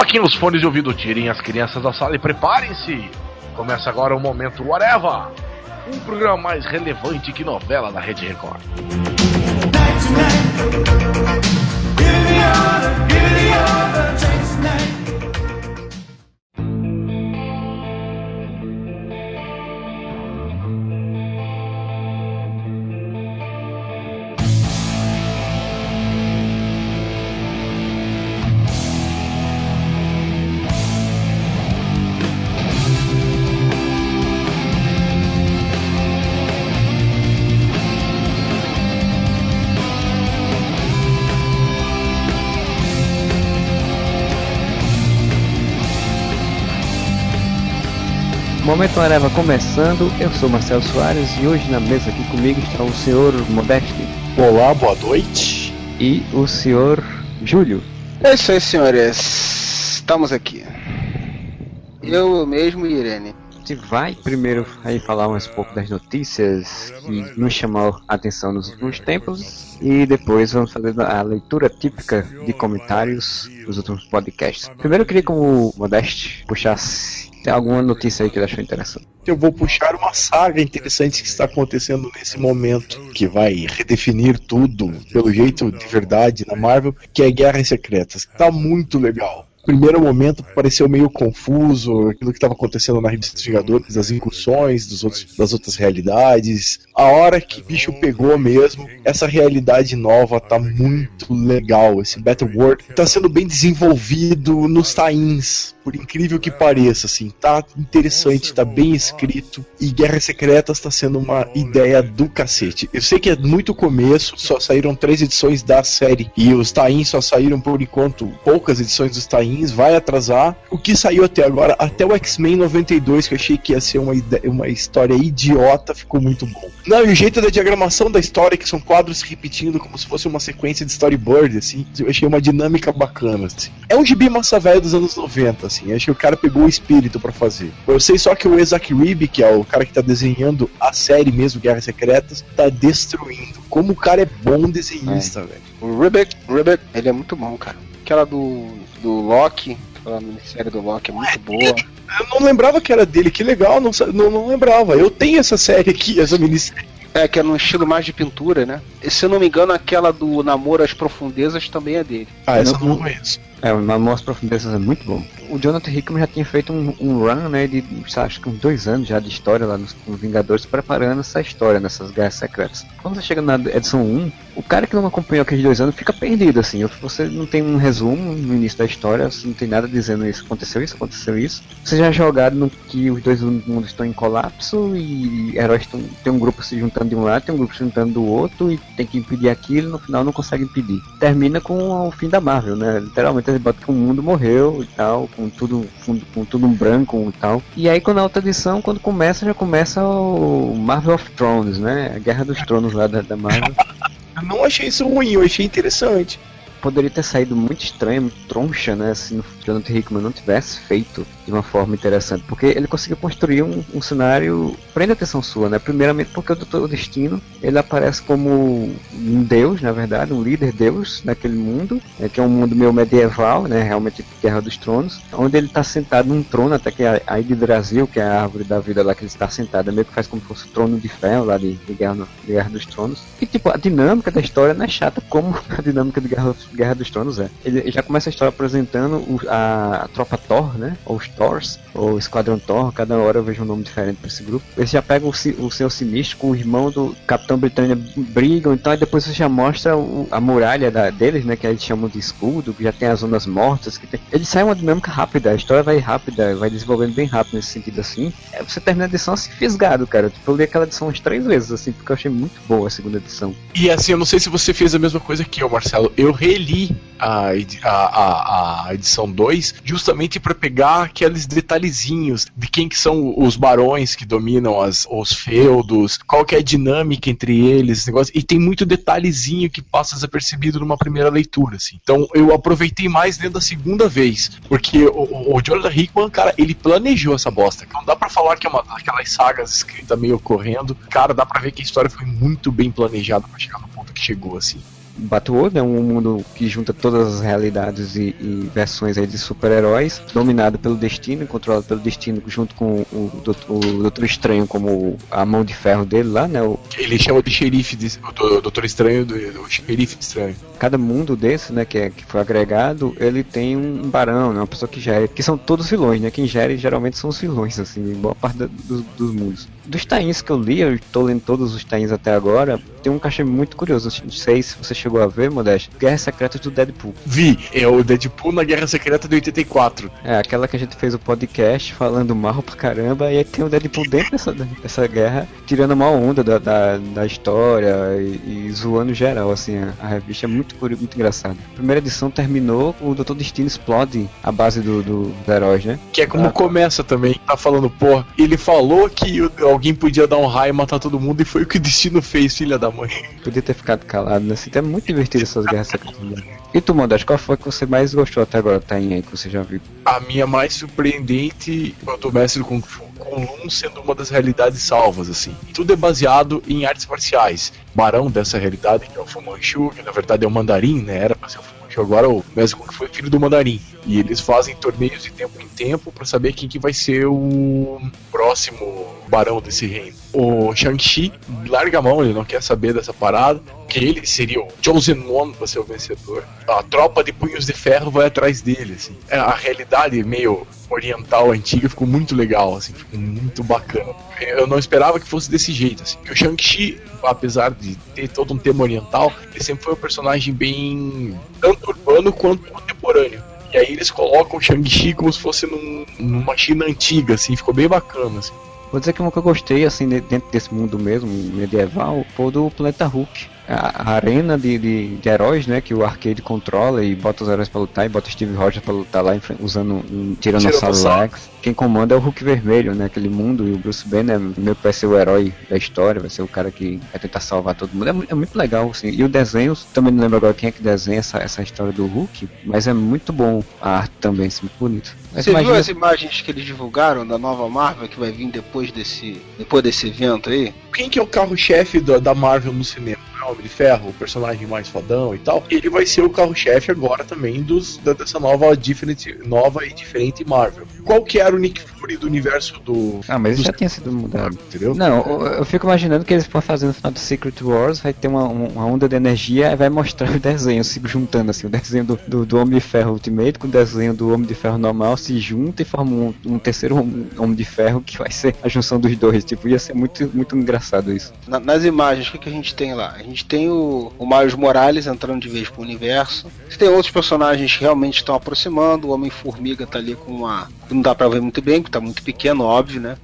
Coloquem os fones de ouvido, tirem as crianças da sala e preparem-se. Começa agora o Momento Whatever, um programa mais relevante que novela da Rede Record. Momento Areva começando, eu sou Marcelo Soares e hoje na mesa aqui comigo está o senhor Modeste. Olá, boa noite. E o senhor Júlio. É isso aí, senhores. Estamos aqui. Eu mesmo e Irene. A gente vai primeiro aí falar um pouco das notícias que nos chamou a atenção nos últimos tempos e depois vamos fazer a leitura típica de comentários dos últimos podcasts. Primeiro eu queria que o Modeste puxasse tem alguma notícia aí que ele achou interessante? Eu vou puxar uma saga interessante que está acontecendo nesse momento, que vai redefinir tudo, pelo jeito de verdade, na Marvel, que é Guerras Secretas. Tá muito legal primeiro momento pareceu meio confuso, aquilo que estava acontecendo na revista dos Vingadores, das incursões dos outros, das outras realidades. A hora que o bicho pegou mesmo, essa realidade nova tá muito legal. Esse Battle World tá sendo bem desenvolvido nos tains, por incrível que pareça, assim, tá interessante, tá bem escrito. E Guerras Secretas tá sendo uma ideia do cacete. Eu sei que é muito começo, só saíram três edições da série, e os tains só saíram por enquanto poucas edições dos tains vai atrasar. O que saiu até agora, até o X-Men 92, que eu achei que ia ser uma, uma história idiota, ficou muito bom. Não, e o jeito da diagramação da história, que são quadros se repetindo como se fosse uma sequência de storyboard, assim, eu achei uma dinâmica bacana, assim. É um gibi massa velho dos anos 90, assim, acho que o cara pegou o espírito para fazer. Eu sei só que o Isaac Reeb, que é o cara que tá desenhando a série mesmo, Guerras Secretas, tá destruindo. Como o cara é bom desenhista, é. velho. O Rebec, Rebec, ele é muito bom, cara. Aquela do do Loki, a minissérie do Loki é muito boa. Eu não lembrava que era dele, que legal, não, não, não lembrava. Eu tenho essa série aqui, essa minissérie. É, que é num estilo mais de pintura, né? E, se eu não me engano, aquela do Namoro às Profundezas também é dele. Ah, essa eu não conheço. É, o Namor às Profundezas é muito bom. O Jonathan Hickman já tinha feito um, um run, né, de acho que uns dois anos já de história lá nos, nos Vingadores, preparando essa história nessas Guerras Secretas. Quando você chega na edição 1, o cara que não acompanhou aqueles dois anos fica perdido, assim. Você não tem um resumo no início da história, você não tem nada dizendo isso, aconteceu isso, aconteceu isso. Você já é jogado no que os dois mundos estão em colapso e heróis estão, tem um grupo se juntando de um lado, tem um grupo se juntando do outro e tem que impedir aquilo no final não consegue impedir. Termina com o fim da Marvel, né? Literalmente eles botam que o mundo morreu e tal, com tudo, com tudo um branco e tal. E aí quando a outra edição, quando começa, já começa o Marvel of Thrones, né? A Guerra dos Tronos lá da, da Marvel. Eu não achei isso ruim, eu achei interessante poderia ter saído muito estranho, muito troncha, né? Se o Jonathan Hickman não tivesse feito de uma forma interessante. Porque ele conseguiu construir um, um cenário. Prende a atenção sua, né? Primeiramente porque o Doutor Destino ele aparece como um deus, na verdade, um líder deus naquele mundo, né? que é um mundo meio medieval, né? Realmente Guerra dos Tronos, onde ele está sentado num trono, até que a, a Brasil, que é a árvore da vida lá que ele está sentado, é meio que faz como se fosse o trono de ferro lá de, de, Guerra, de Guerra dos Tronos. E tipo, a dinâmica da história não é chata como a dinâmica de Guerra, Guerra dos Tronos é. Ele já começa a história apresentando o, a, a, tropa Thor, né? Ou os Thors, ou Esquadrão Thor, cada hora eu vejo um nome diferente para esse grupo. Ele já pega o, o seu sinistro com o irmão do Capitão Britânia brigam, então e depois você já mostra o, a muralha da, deles, né? Que eles chamam de escudo, que já tem as zonas mortas. que tem... Ele sai uma dinâmica rápida, a história vai rápida, vai desenvolvendo bem rápido nesse sentido assim. É, você termina a edição assim fisgado, cara. Tipo, eu li aquela edição umas três vezes, assim, porque eu achei muito boa a segunda edição. E assim, eu não sei se você fez a mesma coisa que eu, Marcelo. Eu reli a, a, a edição 2 justamente para pegar aqueles detalhezinhos de quem que são os barões que dominam as, os feudos, qual que é a dinâmica entre eles, negócio, e tem muito detalhezinho que passa desapercebido numa primeira leitura, assim. Então eu aproveitei mais dentro da segunda vez, porque o, o Jonathan Hickman, cara, ele planejou essa bosta. Não dá para falar que é uma daquelas sagas escritas meio correndo. Cara, dá para ver que a história foi muito bem planejada para chegar no ponto que chegou, assim. Battleworld, é um mundo que junta todas as realidades e, e versões aí de super-heróis, dominado pelo destino, controlado pelo destino, junto com o, o, Doutor Estranho como a mão de ferro dele lá, né? O, Ele chama de xerife, de, o Doutor Estranho, do, xerife estranho. Cada mundo desse, né, que, é, que foi agregado, ele tem um barão, né, uma pessoa que gere, que são todos vilões, né? Quem gere geralmente são os vilões, assim, em boa parte dos, dos mundos. Dos tains que eu li, eu tô lendo todos os tains até agora, tem um achei muito curioso. Não sei se você chegou a ver, Modeste. Guerras Secretas do Deadpool. Vi, é o Deadpool na Guerra Secreta de 84. É, aquela que a gente fez o podcast falando mal pra caramba, e aí tem o Deadpool dentro dessa, dessa guerra, tirando a maior onda da, da, da história e, e zoando geral, assim, a, a revista é muito, curi- muito engraçada. A primeira edição terminou, o Doutor Destino explode a base do, do, dos heróis, né? Que é como Ah. começa também. Tá falando, porra, ele falou que o- alguém podia dar um raio e matar todo mundo e foi o que o destino fez, filha da mãe. Podia ter ficado calado, né? Assim, é muito divertido essas guerras né? E tu, Modeste, qual foi que você mais gostou até agora, tá aí que você já viu? A minha mais surpreendente quanto mestre Kung Fu Kunlun sendo uma das realidades salvas, assim. Tudo é baseado em artes marciais. Barão dessa realidade, que é o Fu Manchu, que na verdade é o Mandarim, né? Era pra ser o Fu Manchu, agora o Kung Fu é filho do Mandarim. E eles fazem torneios de tempo em tempo pra saber quem que vai ser o próximo barão desse reino. O Shang-Chi larga a mão, ele não quer saber dessa parada. Que ele seria o Chosen One pra ser o vencedor. A tropa de punhos de ferro vai atrás dele, assim. É, A realidade meio oriental antiga ficou muito legal, assim, ficou muito bacana. Eu não esperava que fosse desse jeito, assim. Que o Shang-Chi, apesar de ter todo um tema oriental, ele sempre foi um personagem bem tanto urbano quanto contemporâneo. E aí eles colocam o Shang-Chi como se fosse num- numa China antiga, assim, ficou bem bacana, assim. Vou dizer que uma que eu gostei, assim, de- dentro desse mundo mesmo, medieval, foi o do Planeta Hulk. A, a arena de, de, de heróis, né, que o arcade controla e bota os heróis pra lutar e bota Steve Rogers pra lutar lá usando um Tiranossauro. Rex. Quem comanda é o Hulk Vermelho, né, aquele mundo, e o Bruce Banner meio que vai ser o herói da história, vai ser o cara que vai tentar salvar todo mundo. É, é muito legal, assim. E o desenho, também não lembro agora quem é que desenha essa, essa história do Hulk, mas é muito bom a arte também, assim, muito bonito. Mas Você viu imagina- as imagens que eles divulgaram da nova Marvel que vai vir depois desse, depois desse evento aí? Quem que é o carro-chefe da, da Marvel no cinema? É o Homem de Ferro, o personagem mais fodão e tal. Ele vai ser o carro-chefe agora também dos, da- dessa nova, different, nova e diferente Marvel. Qual que era o Nick Fury do universo do... Ah, mas isso já tinha sido mudado. Entendeu? Não, eu, eu fico imaginando que eles vão fazer no final do Secret Wars, vai ter uma, uma onda de energia e vai mostrar o desenho se juntando assim, o desenho do, do, do Homem de Ferro Ultimate com o desenho do Homem de Ferro normal se junta e forma um, um terceiro Hom- Homem de Ferro que vai ser a junção dos dois. Tipo, ia ser muito, muito engraçado isso. Na- nas imagens, o que, que a gente tem lá? A gente tem o, o Miles Morales entrando de vez pro universo. Você tem outros personagens que realmente estão aproximando. O Homem-Formiga tá ali com uma. Não dá pra ver muito bem, tá muito pequeno, óbvio, né?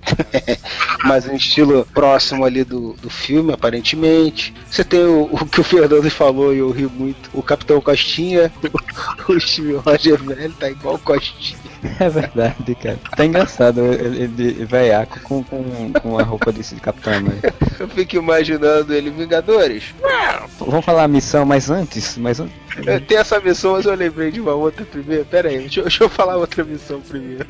Mas em estilo próximo ali do, do filme, aparentemente. Você tem o, o que o Fernando falou e eu ri muito. O Capitão Costinha, o Steve Roger velho, tá igual o Costinha. É verdade, cara. Tá engraçado ele, ele veiaco com, com, com a roupa desse de Capitão América. Eu fico imaginando ele, Vingadores. Vamos falar a missão, mas antes, mas antes. Eu tenho essa missão, mas eu lembrei de uma outra primeiro. Pera aí, deixa, eu- deixa eu falar outra missão primeiro.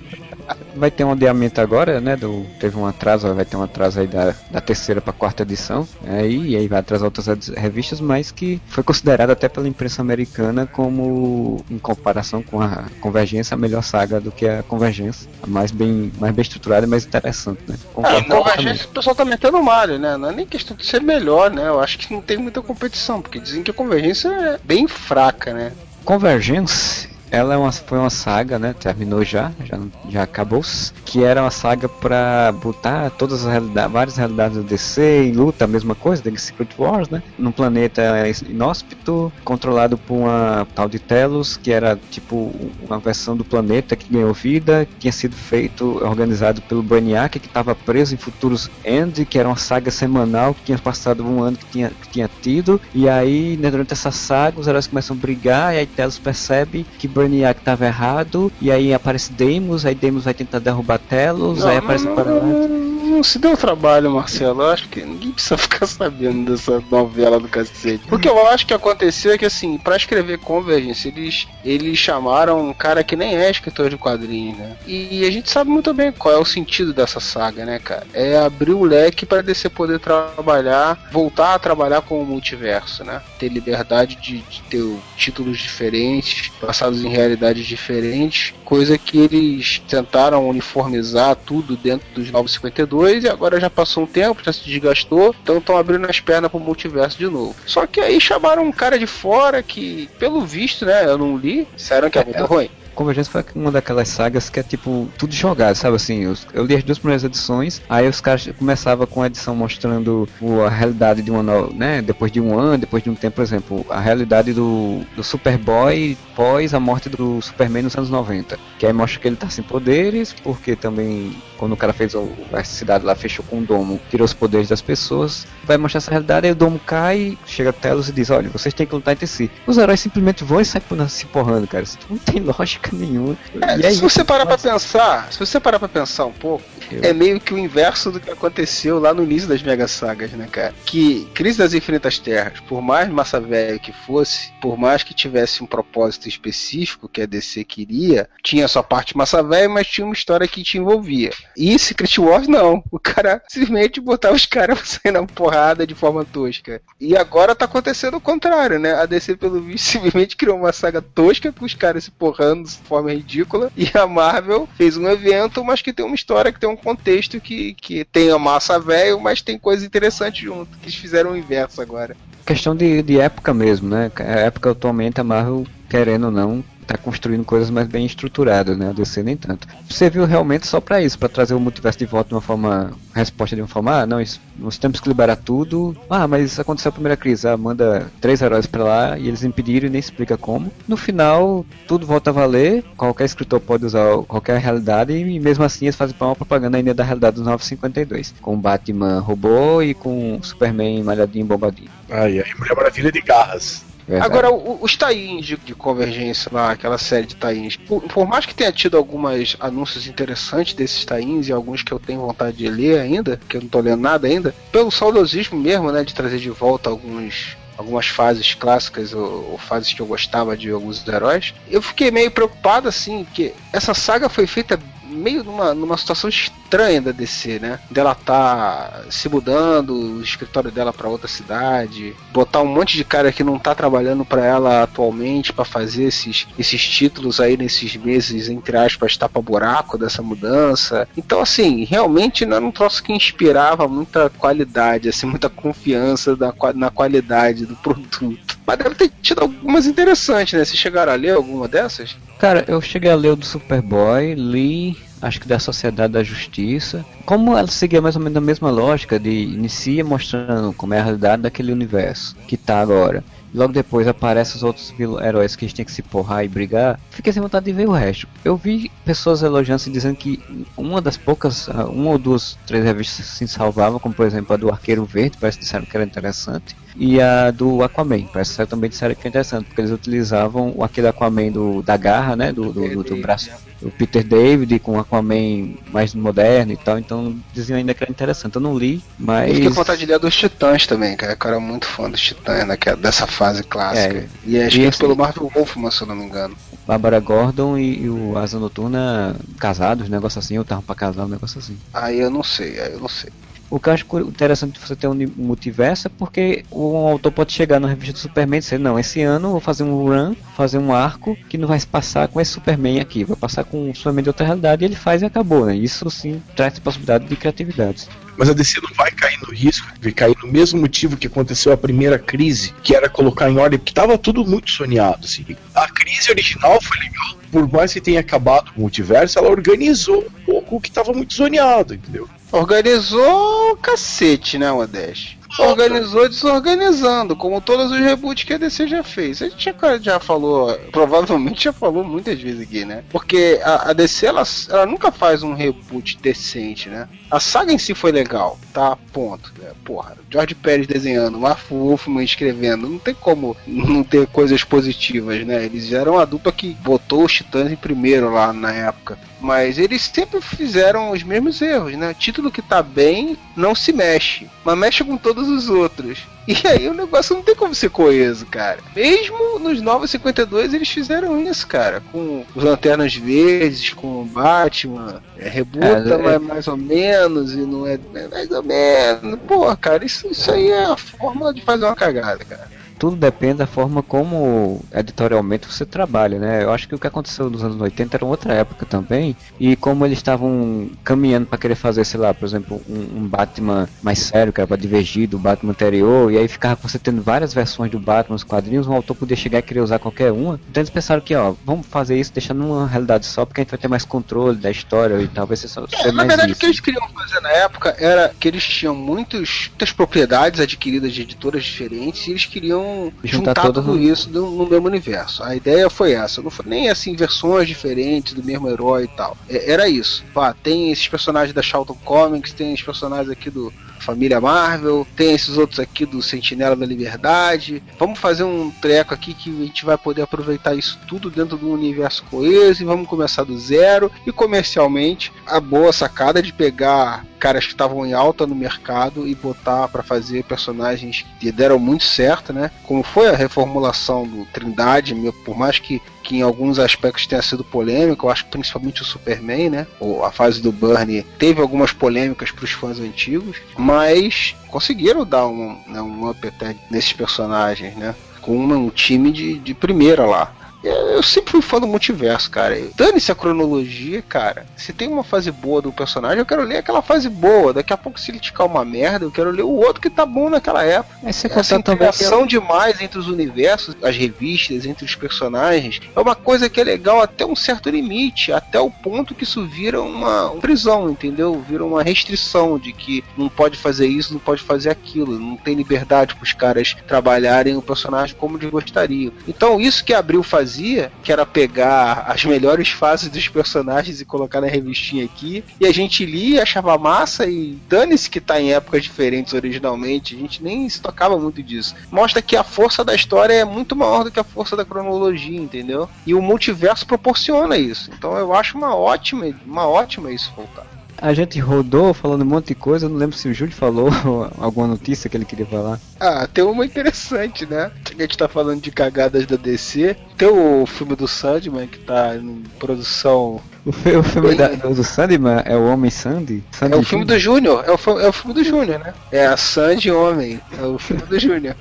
Vai ter um adiamento agora, né? Do, teve um atraso, vai ter um atraso aí da, da terceira para quarta edição. Aí, e aí vai atrasar outras revistas, mas que foi considerado até pela imprensa americana como, em comparação com a Convergência, a melhor saga do que a Convergência. A mais bem, mais bem estruturada e mais interessante, né? Ah, Concordo convergência totalmente. o pessoal tá metendo malho, né? Não é nem questão de ser melhor, né? Eu acho que não tem muita competição, porque dizem que a convergência é bem fraca, né? Convergence, ela é uma, foi uma saga, né? Terminou já, já, já acabou. Que era uma saga pra botar todas as realidades, várias realidades do DC em luta, a mesma coisa, The Secret Wars, né? Num planeta inóspito, controlado por uma tal de Telos, que era tipo uma versão do planeta que ganhou vida, que tinha sido feito, organizado pelo Brainiac, que estava preso em futuros End, que era uma saga semanal que tinha passado um ano que tinha, que tinha tido. E aí, né, durante essa saga, os heróis começam a brigar, e aí Telos percebe que Brainiac estava errado, e aí aparece Deimos, aí Deimos vai tentar derrubar Telos, aí aparece Parallax. não se deu trabalho, Marcelo. Eu acho que ninguém precisa ficar sabendo dessa novela do cacete. Porque eu acho que aconteceu é que, assim, pra escrever Convergence, eles, eles chamaram um cara que nem é escritor de quadrinhos, né? E a gente sabe muito bem qual é o sentido dessa saga, né, cara? É abrir o leque para DC poder trabalhar, voltar a trabalhar com o multiverso, né? Ter liberdade de, de ter títulos diferentes, passados em realidades diferentes, coisa que eles tentaram uniformizar tudo dentro dos 952 e agora já passou um tempo, já se desgastou, então estão abrindo as pernas pro multiverso de novo. Só que aí chamaram um cara de fora que, pelo visto, né, eu não li, disseram que é muito ruim. Convergência foi uma daquelas sagas que é tipo tudo jogado, sabe assim? Eu, eu li as duas primeiras edições, aí os caras começavam com a edição mostrando a realidade de uma nova, né? Depois de um ano, depois de um tempo, por exemplo, a realidade do, do Superboy pós a morte do Superman nos anos 90. Que aí mostra que ele tá sem poderes, porque também quando o cara fez o, a cidade lá, fechou com o domo, tirou os poderes das pessoas, vai mostrar essa realidade, aí o domo cai, chega a Telos e diz, olha, vocês têm que lutar entre si. Os heróis simplesmente vão e saem se porrando, cara. Isso não tem lógica nenhuma. É, se você parar pra pensar, se você parar pra pensar um pouco, Eu... é meio que o inverso do que aconteceu lá no início das Mega Sagas, né, cara? Que Crise das Infinitas Terras, por mais massa velha que fosse, por mais que tivesse um propósito específico que a DC queria, tinha sua parte massa velha, mas tinha uma história que te envolvia. E Secret Wars não. O cara simplesmente botava os caras sair na porrada de forma tosca. E agora tá acontecendo o contrário, né? A DC, pelo visto, simplesmente criou uma saga tosca com os caras se porrando forma ridícula. E a Marvel fez um evento, mas que tem uma história, que tem um contexto que, que tem a massa velho, mas tem coisa interessante junto. Que eles fizeram o inverso agora. Questão de, de época mesmo, né? A época atualmente a Marvel, querendo ou não, tá construindo coisas mais bem estruturadas, né? A DC nem tanto. Você viu realmente só para isso, para trazer o multiverso de volta de uma forma, resposta de uma forma, ah, não, isso, nós temos que liberar tudo. Ah, mas aconteceu a primeira crise, ah, manda três heróis para lá e eles impediram e nem explica como. No final, tudo volta a valer, qualquer escritor pode usar qualquer realidade e mesmo assim eles fazem uma propaganda ainda da realidade dos 952, com Batman robô e com Superman malhadinho bombadinho. Ai, ai, Mulher Maravilha de garras. Verdade. Agora, os tains de, de, convergência lá, aquela série de tains, por, por, mais que tenha tido alguns anúncios interessantes desses tains e alguns que eu tenho vontade de ler ainda, que eu não tô lendo nada ainda, pelo saudosismo mesmo, né, de trazer de volta alguns algumas fases clássicas ou, ou, fases que eu gostava de alguns heróis, eu fiquei meio preocupado assim, que essa saga foi feita meio numa, numa situação estranha da DC, né? Dela tá se mudando, o escritório dela para outra cidade, botar um monte de cara que não tá trabalhando para ela atualmente para fazer esses, esses títulos aí nesses meses, entre aspas, tapa-buraco dessa mudança. Então, assim, realmente não era um troço que inspirava muita qualidade, assim, muita confiança na, na qualidade do produto. Mas deve ter tido algumas interessantes, né? Vocês chegaram a ler alguma dessas? Cara, eu cheguei a ler o do Superboy, li acho que da Sociedade da Justiça. Como ela seguia mais ou menos a mesma lógica de inicia mostrando como é a realidade daquele universo que tá agora. Logo depois aparecem os outros heróis que a gente tem que se porrar e brigar. Fiquei sem vontade de ver o resto. Eu vi pessoas elogiando e dizendo que uma das poucas, ah, uma ou duas, três revistas se salvavam, como por exemplo a do Arqueiro Verde, parece que disseram que era interessante. E a do Aquaman, parece que também disseram que era interessante, porque eles utilizavam aquele Aquaman do, da garra, né? Do, do, do, do braço o Peter David com Aquaman mais moderno e tal, então diziam ainda que era interessante. Eu não li, mas. Eu fiquei com vontade de ler dos Titãs também, cara. Eu era muito fã dos Titãs, né, é dessa fase clássica. É, e é escrito pelo Marvel Wolfman, se eu não me engano. Bárbara Gordon e, e, o Asa Noturna casados, negócio assim, ou estavam pra casar, um negócio assim. Aí eu não sei, aí eu não sei. O que eu acho interessante você ter um multiverso é porque o autor pode chegar na revista do Superman e dizer, não, esse ano eu vou fazer um run, fazer um arco que não vai se passar com esse Superman aqui, vai passar com o Superman de outra realidade e ele faz e acabou, né? Isso sim traz possibilidade de criatividade. Mas a DC não vai cair no risco de cair no mesmo motivo que aconteceu a primeira crise, que era colocar em ordem, porque estava tudo muito sonhado. Assim. A crise original foi legal. Por mais que tenha acabado o multiverso, ela organizou um pouco o que estava muito zoneado, entendeu? Organizou cacete, né, Modeste? organizou desorganizando, como todos os reboots que a DC já fez. A gente já, já falou, provavelmente já falou muitas vezes aqui, né? Porque a, a DC ela, ela nunca faz um reboot decente, né? A saga em si foi legal, tá? Ponto. É, porra, George Pérez desenhando, Mark Wolfman escrevendo, não tem como não ter coisas positivas, né? Eles eram a dupla que botou os Titãs em primeiro lá na época. Mas eles sempre fizeram os mesmos erros, né? O título que tá bem não se mexe, mas mexe com todos os outros. E aí o negócio não tem como ser coeso, cara. Mesmo nos Novos 52 eles fizeram isso, cara. Com os Lanternas Verdes, com o Batman. É, rebuta, é, mas é... mais ou menos, e não é, é mais ou menos. Pô, cara, isso, isso aí é a fórmula de fazer uma cagada, cara tudo depende da forma como editorialmente você trabalha, né? Eu acho que o que aconteceu nos anos 80 era outra época também, e como eles estavam caminhando para querer fazer, sei lá, por exemplo, um, um, Batman mais sério, que era para divergir do Batman anterior, e aí ficava você tendo várias versões do Batman nos quadrinhos, um autor podia chegar e querer usar qualquer uma. Então eles pensaram que, ó, vamos fazer isso deixando uma realidade só, porque a gente vai ter mais controle da história e talvez ser, só, é, Na verdade, isso. o que eles queriam fazer na época era que eles tinham muitos, muitas propriedades adquiridas de editoras diferentes, e eles queriam juntar, juntar tudo no... isso no, no, mesmo universo. A ideia foi essa. Não foi nem assim versões diferentes do mesmo herói e tal. É, era isso. Pá, tem esses personagens da Charlton Comics, tem os personagens aqui do família Marvel, tem esses outros aqui do Sentinela da Liberdade. Vamos fazer um treco aqui que a gente vai poder aproveitar isso tudo dentro do universo coeso e vamos começar do zero. E comercialmente, a boa sacada de pegar caras que estavam em alta no mercado e botar para fazer personagens que deram muito certo, né? Como foi a reformulação do Trindade, por mais que que em alguns aspectos tenha sido polêmico, eu acho que principalmente o Superman, né? Ou a fase do Burnie teve algumas polêmicas para os fãs antigos, mas conseguiram dar um, né, um up até nesses personagens, né? Com um time de, de primeira lá. Eu sempre fui fã do multiverso, cara. Dane-se a cronologia, cara. Se tem uma fase boa do personagem, eu quero ler aquela fase boa. Daqui a pouco, se ele ticar uma merda, eu quero ler o outro que tá bom naquela época. Essa interação demais entre os universos, as revistas, entre os personagens, é uma coisa que é legal até um certo limite, até o ponto que isso vira uma prisão, entendeu? Vira uma restrição de que não pode fazer isso, não pode fazer aquilo, não tem liberdade para os caras trabalharem o personagem como eles gostariam. Então, isso que abriu fazia fazia, que era pegar as melhores fases dos personagens e colocar na revistinha aqui, e a gente lia, achava massa e dane-se que tá em épocas diferentes originalmente, a gente nem se tocava muito disso. Mostra que a força da história é muito maior do que a força da cronologia, entendeu? E o multiverso proporciona isso. Então eu acho uma ótima, uma ótima isso voltar. A gente rodou falando um monte de coisa, não lembro se o Júlio falou alguma notícia que ele queria falar. Ah, tem uma interessante, né? A gente tá falando de cagadas da DC. Tem o filme do Sandman que tá em produção. O, o filme da, do Sandman é o Homem Sandy? Sandy é o filme do Júnior, é, o, é o filme do Júnior, né? É a Sandy Homem, é o filme do Júnior.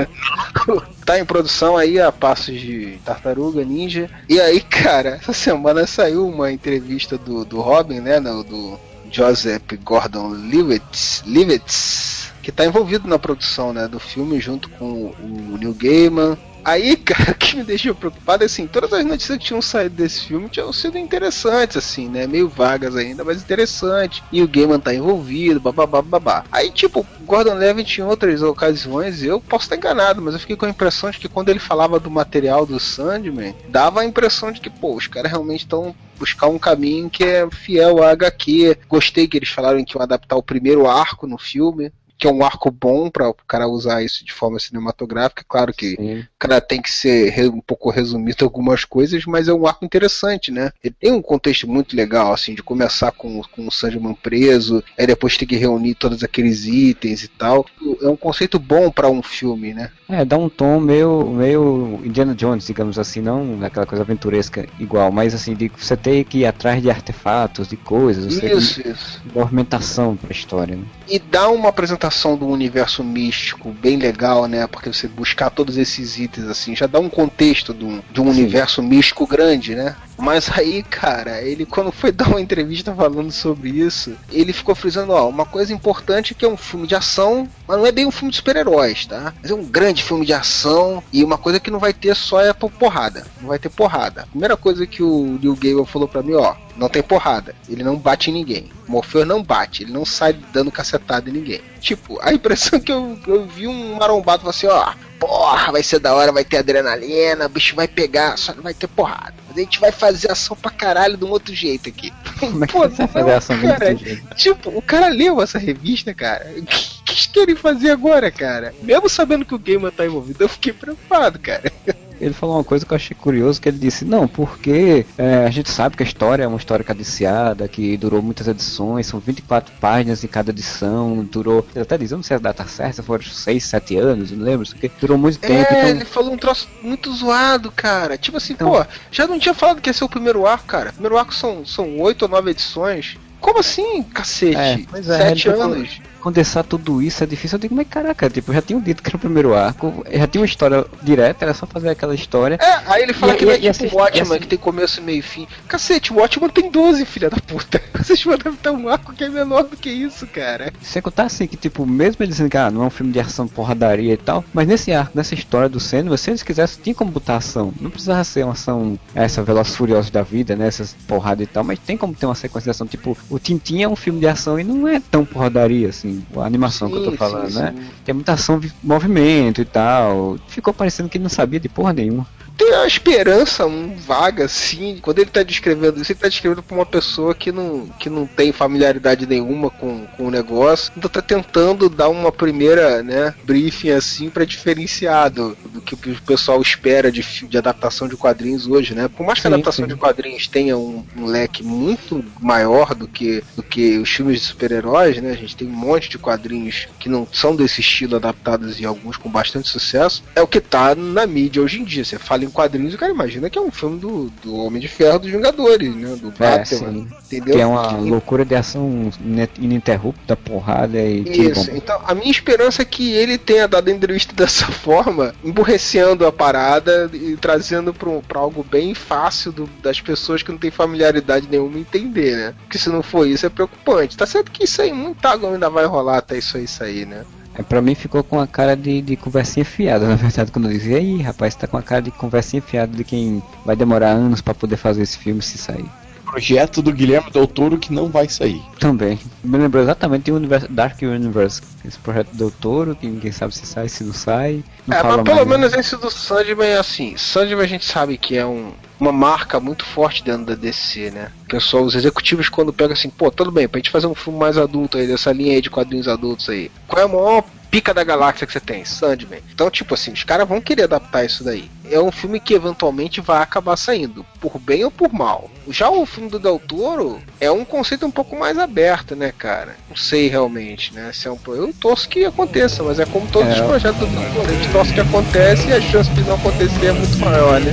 tá em produção aí a passos de Tartaruga Ninja. E aí, cara, essa semana saiu uma entrevista do, do Robin, né? No, do Joseph Gordon Levitt, Levitt que tá envolvido na produção né, do filme junto com o Neil Gaiman, Aí, cara, o que me deixou preocupado é assim, todas as notícias que tinham saído desse filme tinham sido interessantes, assim, né? Meio vagas ainda, mas interessante. E o Gaiman tá envolvido, babá, babá. Aí, tipo, Gordon Levitt em outras ocasiões, eu posso estar enganado, mas eu fiquei com a impressão de que quando ele falava do material do Sandman, dava a impressão de que, pô, os caras realmente estão buscar um caminho que é fiel à HQ. Gostei que eles falaram que iam adaptar o primeiro arco no filme, que é um arco bom para o cara usar isso de forma cinematográfica. Claro que Sim. o cara tem que ser um pouco resumido algumas coisas, mas é um arco interessante, né? Ele tem um contexto muito legal, assim, de começar com, com o Sandman preso, aí depois ter que reunir todos aqueles itens e tal. É um conceito bom para um filme, né? É, dá um tom meio, meio Indiana Jones, digamos assim, não aquela coisa aventuresca igual, mas assim, de você ter que ir atrás de artefatos, de coisas, isso, isso. movimentação pra história, né? E dá uma apresentação do universo místico bem legal, né? Porque você buscar todos esses itens assim, já dá um contexto de um, de um universo místico grande, né? Mas aí, cara, ele quando foi dar uma entrevista falando sobre isso, ele ficou frisando, ó, uma coisa importante é que é um filme de ação, mas não é bem um filme de super-heróis, tá? Mas é um grande filme de ação e uma coisa que não vai ter só é porrada. Não vai ter porrada. A primeira coisa que o Neil Gaiman falou para mim, ó, não tem porrada. Ele não bate em ninguém. Morpheus não bate, ele não sai dando cacetada em ninguém. Tipo, a impressão que eu, eu vi um marombado assim, ó, porra, vai ser da hora, vai ter adrenalina, o bicho vai pegar, só não vai ter porrada. Mas a gente vai fazer ação pra caralho de um outro jeito aqui. Como é que Pô, você vai fazer ação cara, outro jeito? Tipo, o cara leu essa revista, cara. O que, que eles querem fazer agora, cara? Mesmo sabendo que o Gamer tá envolvido, eu fiquei preocupado, cara. Ele falou uma coisa que eu achei curioso, que ele disse, não, porque é, a gente sabe que a história é uma história cadenciada, que durou muitas edições, são 24 páginas em cada edição, durou, ele até diz, eu não sei a data certa, foram 6, 7 anos, não lembro, porque durou muito tempo. É, então... ele falou um troço muito zoado, cara. Tipo assim, então... pô, já não tinha falado que ia ser o primeiro arco, cara. O primeiro arco são, são 8 ou 9 edições. Como assim, cacete? É, é, Sete anos condensar tudo isso é difícil. Eu digo, mas caraca, tipo, já tinha dito que era o primeiro arco, já tinha uma história direta, era só fazer aquela história. É, aí ele fala e, que não é tipo o Watchman, que tem começo, meio e fim. Cacete, o Watchman tem 12, filha da puta. Vocês mandam ter um arco que é menor do que isso, cara. Você contar assim, que tipo, mesmo ele dizendo que ah, não é um filme de ação porradaria e tal, mas nesse arco, nessa história do Senna, se eles quisessem, tinha como botar ação. Não precisava ser uma ação, essa Velozes Furiosos da vida, né, essas porradas e tal, mas tem como ter uma sequência de ação. Tipo, o Tintin é um filme de ação e não é tão porradaria, assim, a animação que eu tô falando, sim, né? Sim. Tem muita ação, movimento e tal. Ficou parecendo que ele não sabia de porra nenhuma tem a esperança um vaga assim, quando ele tá descrevendo isso, ele tá descrevendo pra uma pessoa que não, que não tem familiaridade nenhuma com, com o negócio, então tá tentando dar uma primeira, né, briefing assim para diferenciar do, que o pessoal espera de, de adaptação de quadrinhos hoje, né? Por mais que sim, a adaptação sim. de quadrinhos tenha um, um, leque muito maior do que, do que os filmes de super-heróis, né? A gente tem um monte de quadrinhos que não são desse estilo adaptados e alguns com bastante sucesso. É o que tá na mídia hoje em dia. Você fala em quadrinhos, o cara imagina que é um filme do, do Homem de Ferro dos Vingadores, né? Do é, Batman. Entendeu? Que é uma loucura de ação ininterrupta, porrada e Isso, então a minha esperança é que ele tenha dado entrevista dessa forma, emburrecendo a parada e trazendo pra, algo bem fácil do, das pessoas que não têm familiaridade nenhuma entender, né? Porque se não for isso é preocupante. Tá certo que isso aí, muita água ainda vai rolar até isso aí sair, né? É, pra mim ficou com a cara de, de conversinha fiada, na verdade, quando eu dizia, aí rapaz, tá com a cara de conversinha fiada de quem vai demorar anos para poder fazer esse filme se sair. Projeto do Guilherme Del Toro que não vai sair. Também. Me lembrou exatamente de Universo, Dark Universe. Esse projeto do Del Toro, que ninguém sabe se sai, se não sai. Não é, mas pelo menos esse do Sandman é assim. Sandman a gente sabe que é um, uma marca muito forte dentro da DC, né? Pessoal, os executivos quando pegam assim, pô, tudo bem, pra gente fazer um filme mais adulto aí, dessa linha aí de quadrinhos adultos aí. Qual é a maior pica da galáxia que você tem? Sandman. Então, tipo assim, os caras vão querer adaptar isso daí. É um filme que eventualmente vai acabar saindo, por bem ou por mal. Já o filme do Del Toro é um conceito um pouco mais aberto, né, cara? Não sei realmente, né? Se é um... Eu torço que aconteça, mas é como todos é. os projetos do Del Toro. A gente torce que acontece e a chance de não acontecer é muito maior, né?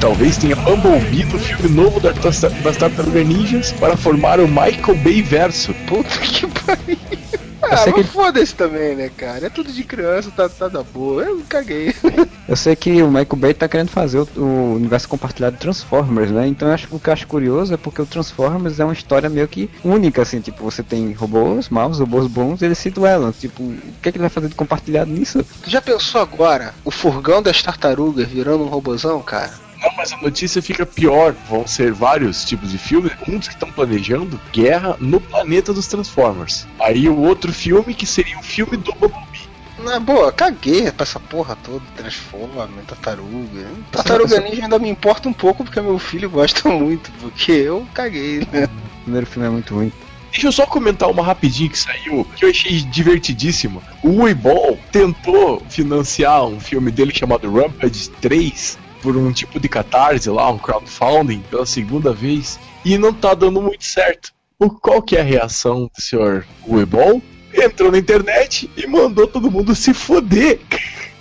Talvez tenha Bumblebee no filme novo das, das Tartarugas Ninjas para formar o Michael Bay verso. Puta que pariu. Ah, mas que... foda-se também, né, cara? É tudo de criança, tá, tá da boa. Eu caguei. Eu sei que o Michael Bay tá querendo fazer o, o universo compartilhado de Transformers, né? Então eu acho, o que eu acho curioso é porque o Transformers é uma história meio que única, assim. Tipo, você tem robôs maus, robôs bons, eles se duelam. Tipo, o que, é que ele vai fazer de compartilhado nisso? Tu já pensou agora o furgão das tartarugas virando um robôzão, cara? Mas a notícia fica pior. Vão ser vários tipos de filmes. Uns que estão planejando guerra no planeta dos Transformers. Aí o outro filme que seria o filme do Bumblebee. Na boa, caguei pra essa porra toda, Transformer, Tartaruga. Tartaruga Ninja ainda me importa um pouco porque meu filho gosta muito, porque eu caguei, né? O primeiro filme é muito ruim. Deixa eu só comentar uma rapidinho que saiu, que eu achei divertidíssimo. O Weeball tentou financiar um filme dele chamado Rampage 3 por um tipo de catarse lá, um crowdfunding, pela segunda vez, e não tá dando muito certo. O, qual que é a reação do senhor Weebol? Entrou na internet e mandou todo mundo se foder.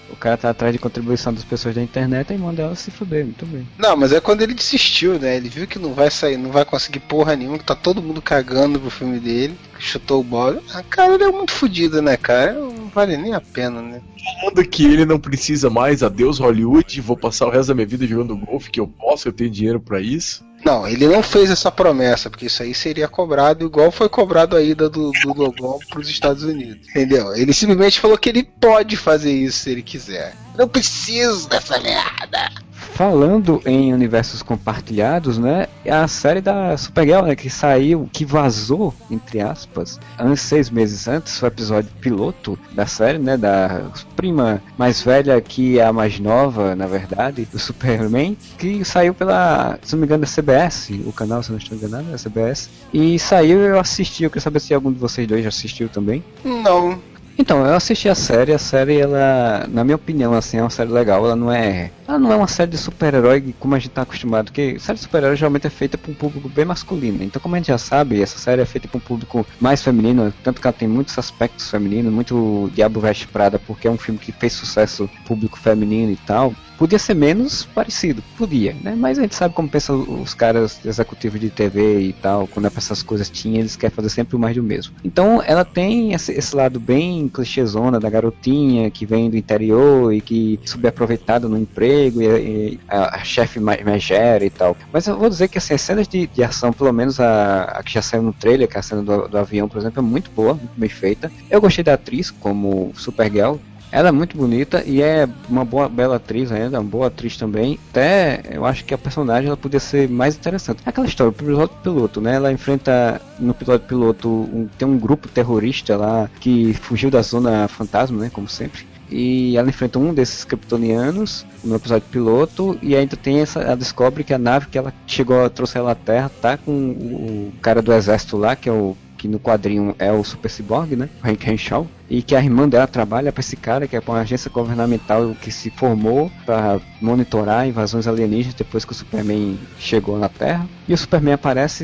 O cara tá atrás de contribuição das pessoas da internet e manda ela se fuder, muito bem. Não, mas é quando ele desistiu, né? Ele viu que não vai sair, não vai conseguir porra nenhuma, que tá todo mundo cagando pro filme dele. Chutou o bolo. Ah, cara, ele é muito fodido, né, cara? Não vale nem a pena, né? Falando que ele não precisa mais, adeus Hollywood, vou passar o resto da minha vida jogando golfe, que eu posso, eu tenho dinheiro para isso. Não, ele não fez essa promessa, porque isso aí seria cobrado igual foi cobrado a ida do, do Logan para os Estados Unidos. Entendeu? Ele simplesmente falou que ele pode fazer isso se ele quiser. Não preciso dessa merda. Falando em universos compartilhados, né? A série da Supergirl, né? Que saiu, que vazou, entre aspas, antes, seis meses antes, o episódio piloto da série, né? Da prima mais velha que é a mais nova, na verdade, do Superman, que saiu pela, se não me engano, da CBS, o canal, se não estou enganado, é CBS. E saiu eu assisti, eu queria saber se algum de vocês dois já assistiu também. Não, então, eu assisti a série, a série, ela, na minha opinião, assim, é uma série legal, ela não é. Ela não é uma série de super-herói como a gente tá acostumado, porque série de super-herói geralmente é feita para um público bem masculino. Então, como a gente já sabe, essa série é feita para um público mais feminino, tanto que ela tem muitos aspectos femininos, muito Diabo Veste Prada, porque é um filme que fez sucesso público feminino e tal. Podia ser menos parecido, podia, né? Mas a gente sabe como pensam os caras executivos de TV e tal, quando é pra essas coisas tinha, eles querem fazer sempre mais do mesmo. Então ela tem esse, esse lado bem clichêzona da garotinha que vem do interior e que subaproveitada no emprego e, e a, a chefe megera e tal. Mas eu vou dizer que assim, as cenas de, de ação, pelo menos a, a, que já saiu no trailer, que é a cena do, do avião, por exemplo, é muito boa, muito bem feita. Eu gostei da atriz como Supergirl, ela é muito bonita e é uma boa, bela atriz ainda, uma boa atriz também. Até eu acho que a personagem ela podia ser mais interessante. Aquela história, o piloto piloto, né? Ela enfrenta no piloto piloto um, tem um grupo terrorista lá que fugiu da zona fantasma, né? Como sempre. E ela enfrenta um desses kryptonianos no episódio piloto e ainda tem essa, ela descobre que a nave que ela chegou, trouxe ela à Terra, tá com o, o cara do exército lá, que é o que no quadrinho é o Super Cyborg, né? Hank Henshaw e que a irmã dela trabalha para esse cara, que é uma agência governamental que se formou para monitorar invasões alienígenas depois que o Superman chegou na Terra. E o Superman aparece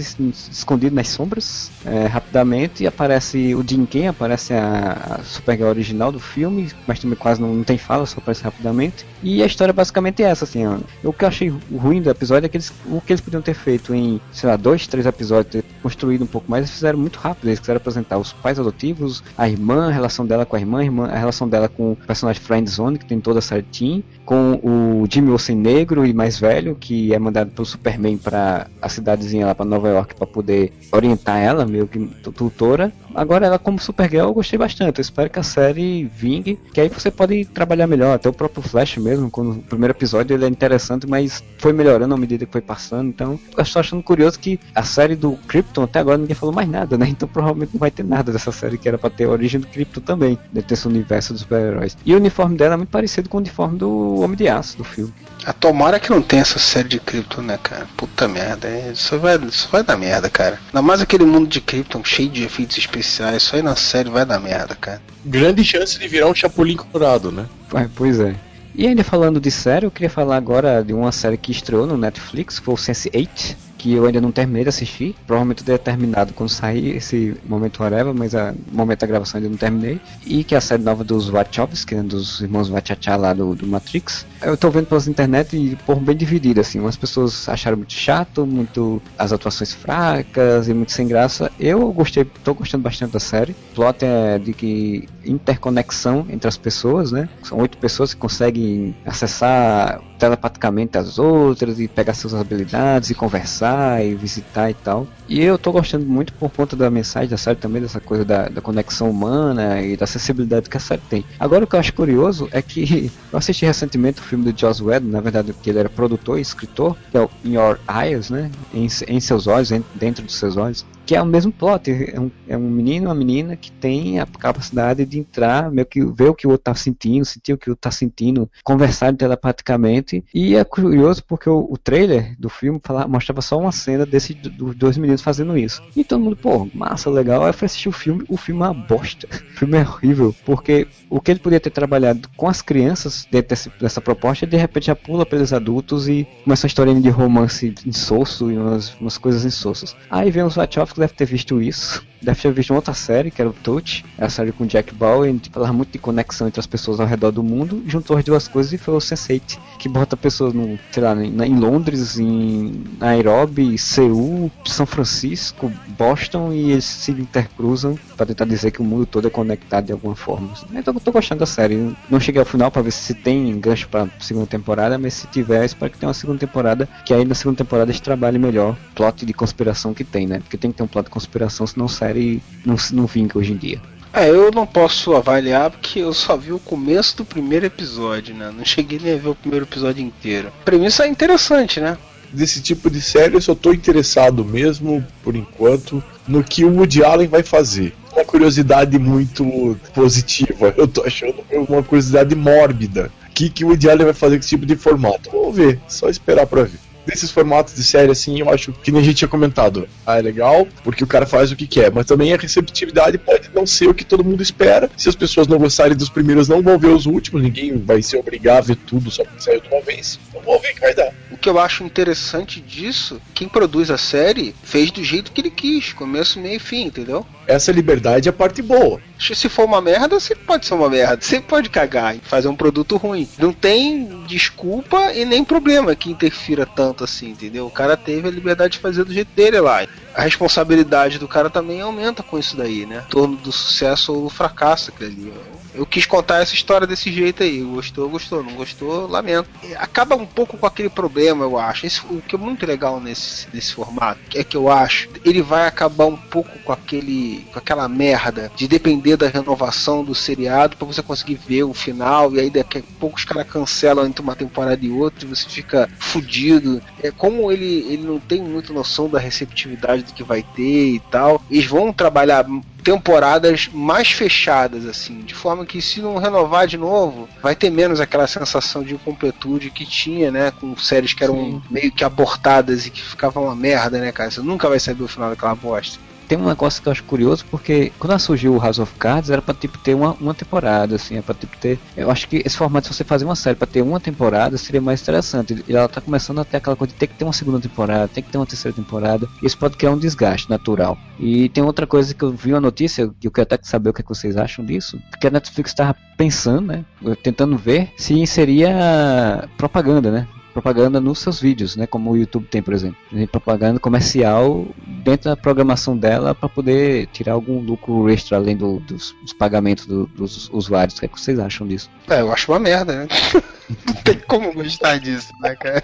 escondido nas sombras é, rapidamente, e aparece o Jim Ken, aparece a, a Supergirl original do filme, mas também quase não, não, tem fala, só aparece rapidamente. E a história é basicamente essa, assim, ó. O que eu achei ruim do episódio é que eles, o que eles podiam ter feito em, sei lá, dois, três episódios, ter construído um pouco mais, eles fizeram muito rápido. Eles quiseram apresentar os pais adotivos, a irmã, a relação dela com a irmã, a, irmã, a relação dela com o personagem Friendzone, que tem toda certinho, com o Jimmy Olsen negro e mais velho, que é mandado pelo Superman para a cidadezinha lá para Nova York para poder orientar ela, meio que tutora. Agora ela como Supergirl eu gostei bastante. Eu espero que a série vingue, que aí você pode trabalhar melhor. Até o próprio Flash mesmo, quando o primeiro episódio ele é interessante, mas foi melhorando à medida que foi passando. Então, eu estou achando curioso que a série do Krypton até agora ninguém falou mais nada, né? Então provavelmente não vai ter nada dessa série que era para ter a origem do Krypton também, dentro desse universo dos super-heróis. E o uniforme dela é muito parecido com o uniforme do Homem de Aço do filme. A tomara que não tenha essa série de Krypton, né, cara? Puta merda, é, isso vai, isso vai dar merda, cara. Ainda mais aquele mundo de Krypton cheio de efeitos especiais, isso aí na série vai dar merda, cara. Grande chance de virar um Chapolin colorado, né? É, pois é. E ainda falando de série, eu queria falar agora de uma série que estreou no Netflix, que foi o Sense8, que eu ainda não terminei de assistir. Provavelmente teria terminado quando sair esse momento whatever, mas o momento da gravação ainda não terminei. E que é a série nova dos Wachowski, né, dos irmãos Wachachá lá do, do Matrix. Eu tô vendo pelas internet e por bem dividido, assim. Umas pessoas acharam muito chato, muito as atuações fracas e muito sem graça. Eu gostei, tô gostando bastante da série. O plot é de que interconexão entre as pessoas, né? São oito pessoas que conseguem acessar telepaticamente as outras e pegar suas habilidades e conversar e visitar e tal. E eu tô gostando muito por conta da mensagem da série também, dessa coisa da, da conexão humana e da acessibilidade que a série tem. Agora o que eu acho curioso é que eu assisti recentemente o filme do Joss Whedon, na verdade que ele era produtor e escritor, que é o In Your Eyes, né? Em, em seus olhos, em, dentro dos seus olhos que é o mesmo plot. É um, é um menino e uma menina que tem a capacidade de entrar, meio que ver o que o outro está sentindo, sentir o que o outro está sentindo, conversar telepaticamente. E é curioso porque o, o trailer do filme mostrava só uma cena desses dos dois meninos fazendo isso. E todo mundo, pô, massa, legal. Aí fui assistir o filme, o filme é uma bosta. O filme é horrível, porque o que ele podia ter trabalhado com as crianças dentro desse, dessa proposta, de repente já pula pelos adultos e começa uma historinha de romance insosso e umas, umas coisas insossas. Aí vem os Wachowski deve ter visto isso deve ter visto uma outra série, que era o Touch, a série com Jack Bauer, e falava muito de conexão entre as pessoas ao redor do mundo, juntou as duas coisas e foi o Sense8, que bota pessoas no, sei lá, em, em Londres, em Nairobi, Seul, São Francisco, Boston, e eles se intercruzam para tentar dizer que o mundo todo é conectado de alguma forma. Então eu tô gostando da série. Não cheguei ao final para ver se tem gancho para segunda temporada, mas se tiver, espero que tenha uma segunda temporada, que aí na segunda temporada eles trabalhem melhor o plot de conspiração que tem, né? Porque tem que ter um plot de conspiração, senão a série não, não vinga hoje em dia. É, eu não posso avaliar porque eu só vi o começo do primeiro episódio, né? Não cheguei nem a ver o primeiro episódio inteiro. A premissa é interessante, né? Desse tipo de série eu só tô interessado mesmo, por enquanto, no que o Woody Allen vai fazer. Uma curiosidade muito positiva. Eu tô achando uma curiosidade mórbida. O que, que o Woody Allen vai fazer com esse tipo de formato? Vamos ver, só esperar pra ver desses formatos de série, assim, eu acho que nem a gente tinha comentado. Ah, é legal, porque o cara faz o que quer, mas também a receptividade pode não ser o que todo mundo espera. Se as pessoas não gostarem dos primeiros, não vão ver os últimos, ninguém vai se obrigar a ver tudo só porque saiu de uma vez. Então vamos ver o que vai dar. O que eu acho interessante disso, quem produz a série fez do jeito que ele quis, começo, meio e fim, entendeu? Essa liberdade é a parte boa. Se for uma merda, sempre pode ser uma merda. Sempre pode cagar e fazer um produto ruim. Não tem desculpa e nem problema que interfira tanto assim, entendeu? O cara teve a liberdade de fazer do jeito dele lá. A responsabilidade do cara também aumenta com isso daí, né? Em torno do sucesso ou do fracasso aquele ali. Eu quis contar essa história desse jeito aí. Gostou, gostou. Não gostou, lamento. Acaba um pouco com aquele problema, eu acho. Esse, o que é muito legal nesse, nesse formato é que eu acho ele vai acabar um pouco com aquele com aquela merda de depender da renovação do seriado para você conseguir ver o final e aí daqui a pouco os caras cancelam entre uma temporada e outra e você fica fudido. É como ele ele não tem muita noção da receptividade do que vai ter e tal. Eles vão trabalhar temporadas mais fechadas, assim, de forma que se não renovar de novo, vai ter menos aquela sensação de incompletude que tinha, né, com séries que eram Sim. meio que abortadas e que ficavam uma merda, né, cara? Você nunca vai saber o final daquela bosta tem um negócio que eu acho curioso, porque quando surgiu o House of Cards, era pra tipo ter uma, uma temporada, assim, é pra tipo ter. Eu acho que esse formato, se você fazer uma série pra ter uma temporada, seria mais interessante. E ela tá começando a ter aquela coisa de ter que ter uma segunda temporada, tem que ter uma terceira temporada. Isso pode criar um desgaste natural. E tem outra coisa que eu vi uma notícia, que eu quero até saber o que, é que vocês acham disso, que a Netflix estava pensando, né? Tentando ver se inseria propaganda, né? Propaganda nos seus vídeos, né? Como o YouTube tem, por exemplo. Tem propaganda comercial dentro da programação dela para poder tirar algum lucro extra além do, dos, dos, pagamentos do, dos usuários. O que, é que vocês acham disso? É, eu acho uma merda, né? Não tem como gostar disso, né, cara?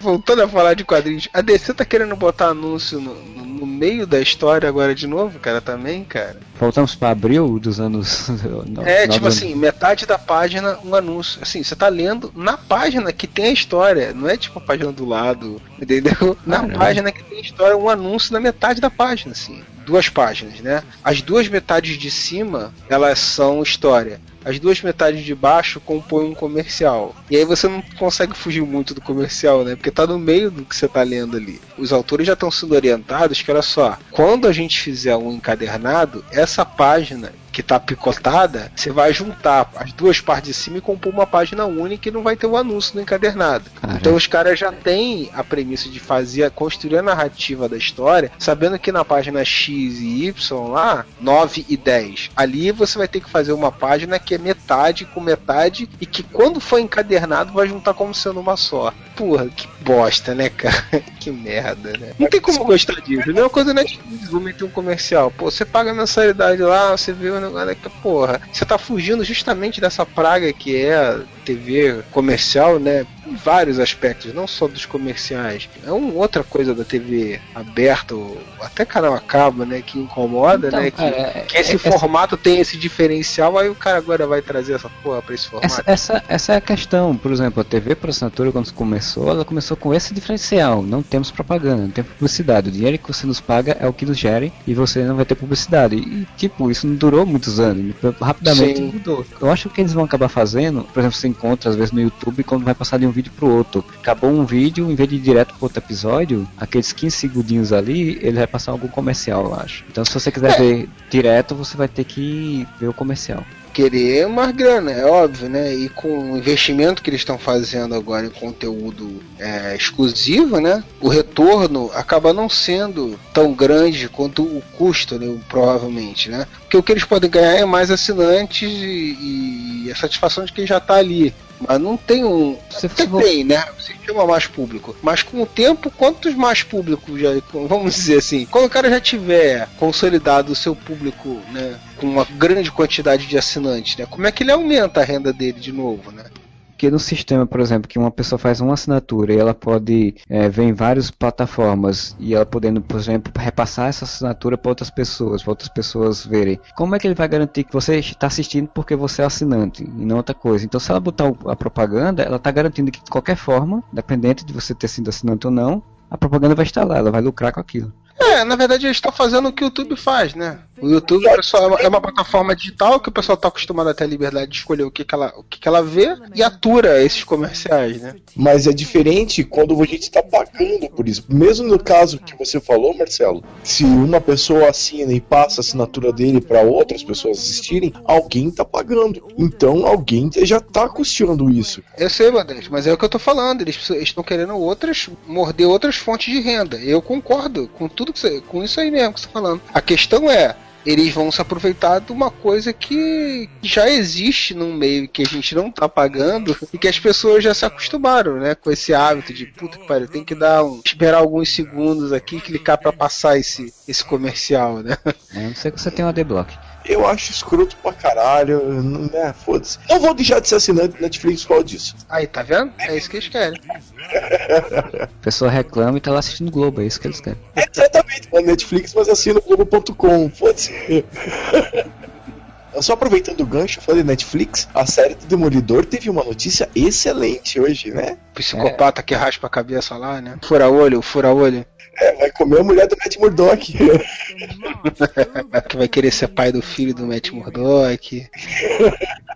Voltando a falar de quadrinhos, a DC tá querendo botar anúncio no, no meio da história agora de novo, cara, também, cara. Voltamos para abril dos anos. é, tipo anos. assim, metade da página um anúncio. Assim, você tá lendo na página que tem a história, não é tipo a página do lado, entendeu? Na Caramba. página que tem a história, um anúncio na metade da página, assim. Duas páginas, né? As duas metades de cima, elas são história as duas metades de baixo compõem um comercial. E aí você não consegue fugir muito do comercial, né? Porque tá no meio do que você tá lendo ali. Os autores já estão sendo orientados que, olha só, quando a gente fizer um encadernado, essa página que tá picotada, você vai juntar as duas partes de cima e compor uma página única e não vai ter o um anúncio no encadernado. Caramba. Então os caras já têm a premissa de fazer, construir a narrativa da história, sabendo que na página X e Y lá, 9 e 10, ali você vai ter que fazer uma página que é metade com metade e que quando for encadernado vai juntar como sendo uma só. Porra, que bosta, né, cara? que merda, né? Não tem como gostar disso. A mesma coisa Netflix, vou meter um comercial. Pô, você paga a mensalidade lá, você vê o negócio que, porra, você tá fugindo justamente dessa praga que é a TV comercial, né? Em vários aspectos, não só dos comerciais. É uma outra coisa da TV aberta, ou até canal acaba, né? Que incomoda, então, né? Cara, que, é, que, esse é, formato essa... tem esse diferencial, aí o cara agora vai trazer essa porra pra esse formato. Essa, essa, essa é a questão. Por exemplo, a TV por assinatura, quando começou, ela começou com esse diferencial. Não temos propaganda, não tem publicidade. O dinheiro que você nos paga é o que nos gere e você não vai ter publicidade. E, tipo, isso não durou muitos anos. Rapidamente Sim. mudou. Eu acho que eles vão acabar fazendo, por exemplo, você encontra às vezes no YouTube quando vai passar de um vídeo pro outro. Acabou um vídeo, em vez de ir direto pro outro episódio, aqueles 15 segundinhos ali, ele vai passar algum comercial, eu acho. Então se você quiser é. ver direto, você vai ter que ver o comercial. querer mais grana, é óbvio, né? E com o investimento que eles estão fazendo agora em conteúdo é, exclusivo, né? O retorno acaba não sendo tão grande quanto o custo, né? provavelmente, né? Porque o que eles podem ganhar é mais assinantes e, e a satisfação de quem já está ali. Mas não tem um. Você Até tem, né? Você chama mais público. Mas com o tempo, quantos mais públicos já. Vamos dizer assim, quando o cara já tiver consolidado o seu público, né? Com uma grande quantidade de assinantes, né? Como é que ele aumenta a renda dele de novo, né? Porque no sistema, por exemplo, que uma pessoa faz uma assinatura e ela pode é, ver em várias plataformas e ela podendo, por exemplo, repassar essa assinatura para outras pessoas, para outras pessoas verem. Como é que ele vai garantir que você está assistindo porque você é assinante e não outra coisa? Então, se ela botar a propaganda, ela está garantindo que de qualquer forma, dependente de você ter sido assinante ou não, a propaganda vai estar lá, ela vai lucrar com aquilo. É, na verdade eles estão fazendo o que o YouTube faz, né? O YouTube pessoal, é uma plataforma digital que o pessoal está acostumado a ter a liberdade de escolher o que, que, ela, o que, que ela vê e atura esses comerciais, né? Mas é diferente quando a gente está pagando por isso. Mesmo no caso que você falou, Marcelo, se uma pessoa assina e passa a assinatura dele para outras pessoas assistirem, alguém está pagando. Então alguém já está custeando isso. Eu sei, Modeste, mas é o que eu estou falando. Eles estão querendo outras, morder outras fontes de renda. Eu concordo com tudo que você, com isso aí mesmo que você está falando. A questão é eles vão se aproveitar de uma coisa que já existe num meio que a gente não tá pagando e que as pessoas já se acostumaram, né? Com esse hábito de puta que pariu, tem que dar um. esperar alguns segundos aqui clicar para passar esse, esse comercial, né? É, não sei que você tem um adblock. Eu acho escroto pra caralho, né? Foda-se. Não vou deixar de ser assinante Netflix por causa disso. Aí, tá vendo? É isso que eles querem. A pessoa reclama e tá lá assistindo Globo, é isso que eles querem. Exatamente, é Netflix, mas assina Globo.com. Foda-se. Só aproveitando o gancho, falei Netflix, a série do Demolidor teve uma notícia excelente hoje, né? Psicopata é. que raspa a cabeça lá, né? Fura-olho, fura-olho. É, vai comer a mulher do Matt Murdock. que vai querer ser pai do filho do Matt Murdock.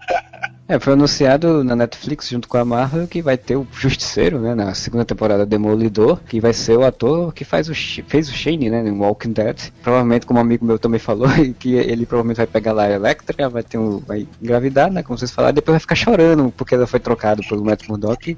É, foi anunciado na Netflix junto com a Marvel que vai ter o Justiceiro, né, na segunda temporada Demolidor, que vai ser o ator que faz o, fez o Shane, né, no Walking Dead. Provavelmente, como um amigo meu também falou, que ele provavelmente vai pegar lá a Electra, vai ter um, vai engravidar, né, como vocês falaram, e depois vai ficar chorando porque ela foi trocado pelo Matt Murdock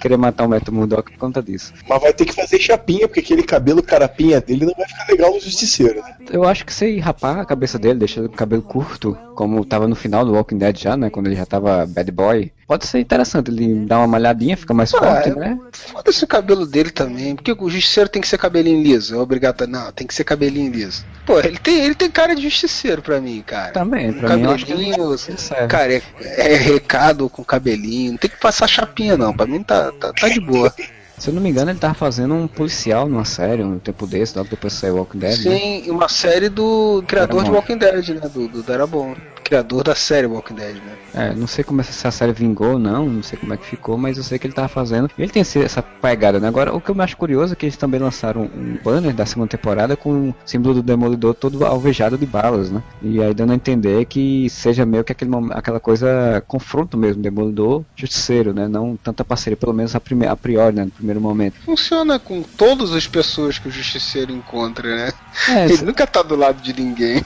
querer matar o Matt Murdock por conta disso. Mas vai ter que fazer chapinha, porque aquele cabelo carapinha dele não vai ficar legal no Justiceiro. Né? Eu acho que se rapar a cabeça dele, deixar o cabelo curto, como tava no final do Walking Dead já, né, quando ele já tava bad boy, pode ser interessante. Ele dá uma malhadinha, fica mais ah, forte, né? Foda-se o cabelo dele também. Porque o justiceiro tem que ser cabelinho liso. É obrigado. Não, tem que ser cabelinho liso. Pô, ele tem, ele tem cara de justiceiro pra mim, cara. Também, pra cabelinho, mim. Cara, é, é recado com cabelinho. Não tem que passar chapinha, não. Pra mim tá, tá, tá de boa. Se eu não me engano, ele tava fazendo um policial numa série, um tempo desse, logo depois saiu Walking Dead. Né? Sim, né? uma série do criador de Walking Dead, né? Do, do Darabon criador da série Walking Dead, né? É, não sei como se a série vingou ou não, não sei como é que ficou, mas eu sei que ele tava fazendo. Ele tem essa pegada, né? Agora, o que eu me acho curioso é que eles também lançaram um banner da segunda temporada com o símbolo do Demolidor todo alvejado de balas, né? E aí dando a entender que seja meio que aquele, aquela coisa confronto mesmo, Demolidor justiceiro, né? Não tanta parceria, pelo menos a, prime, a priori, né? No primeiro momento. Funciona com todas as pessoas que o justiceiro encontra, né? É, ele nunca tá do lado de ninguém.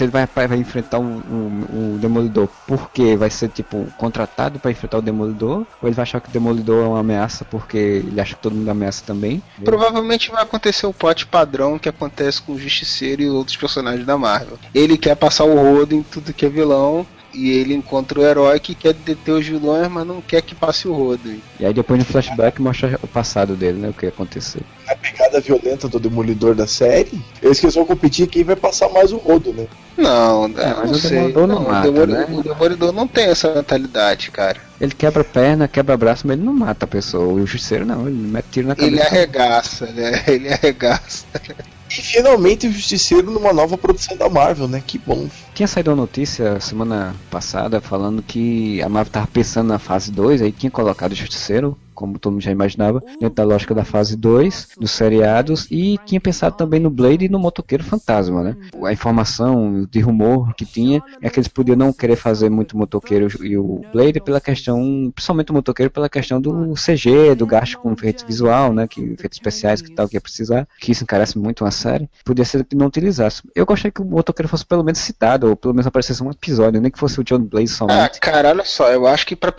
Ele vai, vai enfrentar um, um, um, Demolidor porque vai ser tipo contratado para enfrentar o Demolidor, ou ele vai achar que o Demolidor é uma ameaça porque ele acha que todo mundo ameaça também. Provavelmente vai acontecer o pote padrão que acontece com o Justiceiro e outros personagens da Marvel. Ele quer passar o rodo em tudo que é vilão e ele encontra o herói que quer deter os vilões, mas não quer que passe o rodo. E aí depois no flashback mostra o passado dele, né? O que ia acontecer. A pegada violenta do Demolidor da série, eles que vão competir quem vai passar mais o rodo, né? Não, é, mas não o Demolidor não, não mata, o, Demolidor, né? o Demolidor não tem essa mentalidade, cara. Ele quebra perna, quebra braço, mas ele não mata a pessoa. O justiceiro não, ele mete tiro na cabeça. Ele arregaça, né? Ele arregaça. E finalmente o Justiceiro numa nova produção da Marvel, né? Que bom. Tinha saído uma notícia semana passada falando que a Marvel tava pensando na fase 2, aí tinha colocado o Justiceiro como todo mundo já imaginava, dentro da lógica da fase 2 dos seriados, e tinha pensado também no Blade e no Motoqueiro Fantasma, né? A informação de rumor que tinha é que eles podiam não querer fazer muito Motoqueiro e o Blade pela questão, principalmente o Motoqueiro, pela questão do CG, do gasto com efeitos visual, né? Que efeitos especiais que tal que ia precisar, que isso encarece muito uma série. Podia ser que não utilizasse. Eu gostaria que o Motoqueiro fosse pelo menos citado, ou pelo menos aparecesse um episódio, nem que fosse o John Blaze somente. Ah, cara, olha só, eu acho que pra,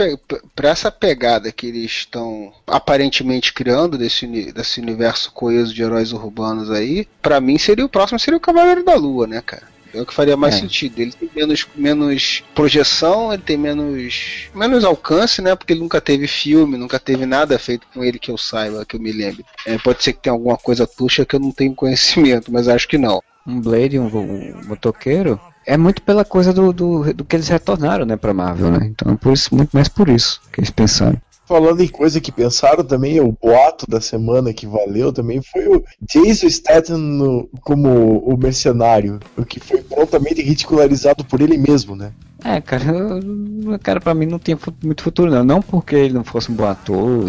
pra essa pegada que eles estão aparentemente criando desse, desse universo coeso de heróis urbanos aí, para mim seria o próximo seria o Cavaleiro da Lua, né, cara? É o que faria mais é. sentido. Ele tem menos, menos projeção, ele tem menos, menos alcance, né? Porque ele nunca teve filme, nunca teve nada feito com ele que eu saiba, que eu me lembre. É, pode ser que tenha alguma coisa tuxa que eu não tenho conhecimento, mas acho que não. Um Blade, um, um motoqueiro, é muito pela coisa do, do, do, que eles retornaram, né, pra Marvel, né? Então, por isso, muito mais por isso que eles pensaram. Falando em coisa que pensaram também, o boato da semana que valeu também foi o Jason Statham como o mercenário, o que foi prontamente ridicularizado por ele mesmo, né? É, cara, cara, pra mim não tinha muito futuro, não. Não porque ele não fosse um bom ator.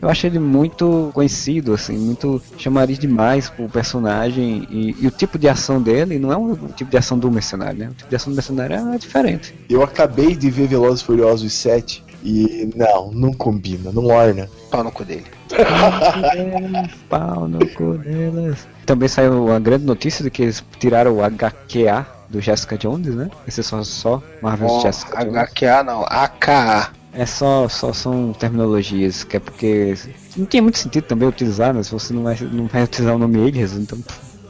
Eu acho ele muito conhecido, assim, muito chamariz demais pro personagem. E, e, o tipo de ação dele não é o tipo de ação do mercenário, né? O tipo de ação do mercenário é diferente. Eu acabei de ver Velozes Furiosos 7 e não, não combina, não orna. Pau no cu dele. Pau no cu delas. Também saiu uma grande notícia de que eles tiraram o HQA do Jessica Jones, né? Esse é só, só Marvel's oh, Jessica Jones. HQA não, AKA. É só, só são terminologias, que é porque não tem muito sentido também utilizar, né? Se você não vai, não vai utilizar o nome Ages, então.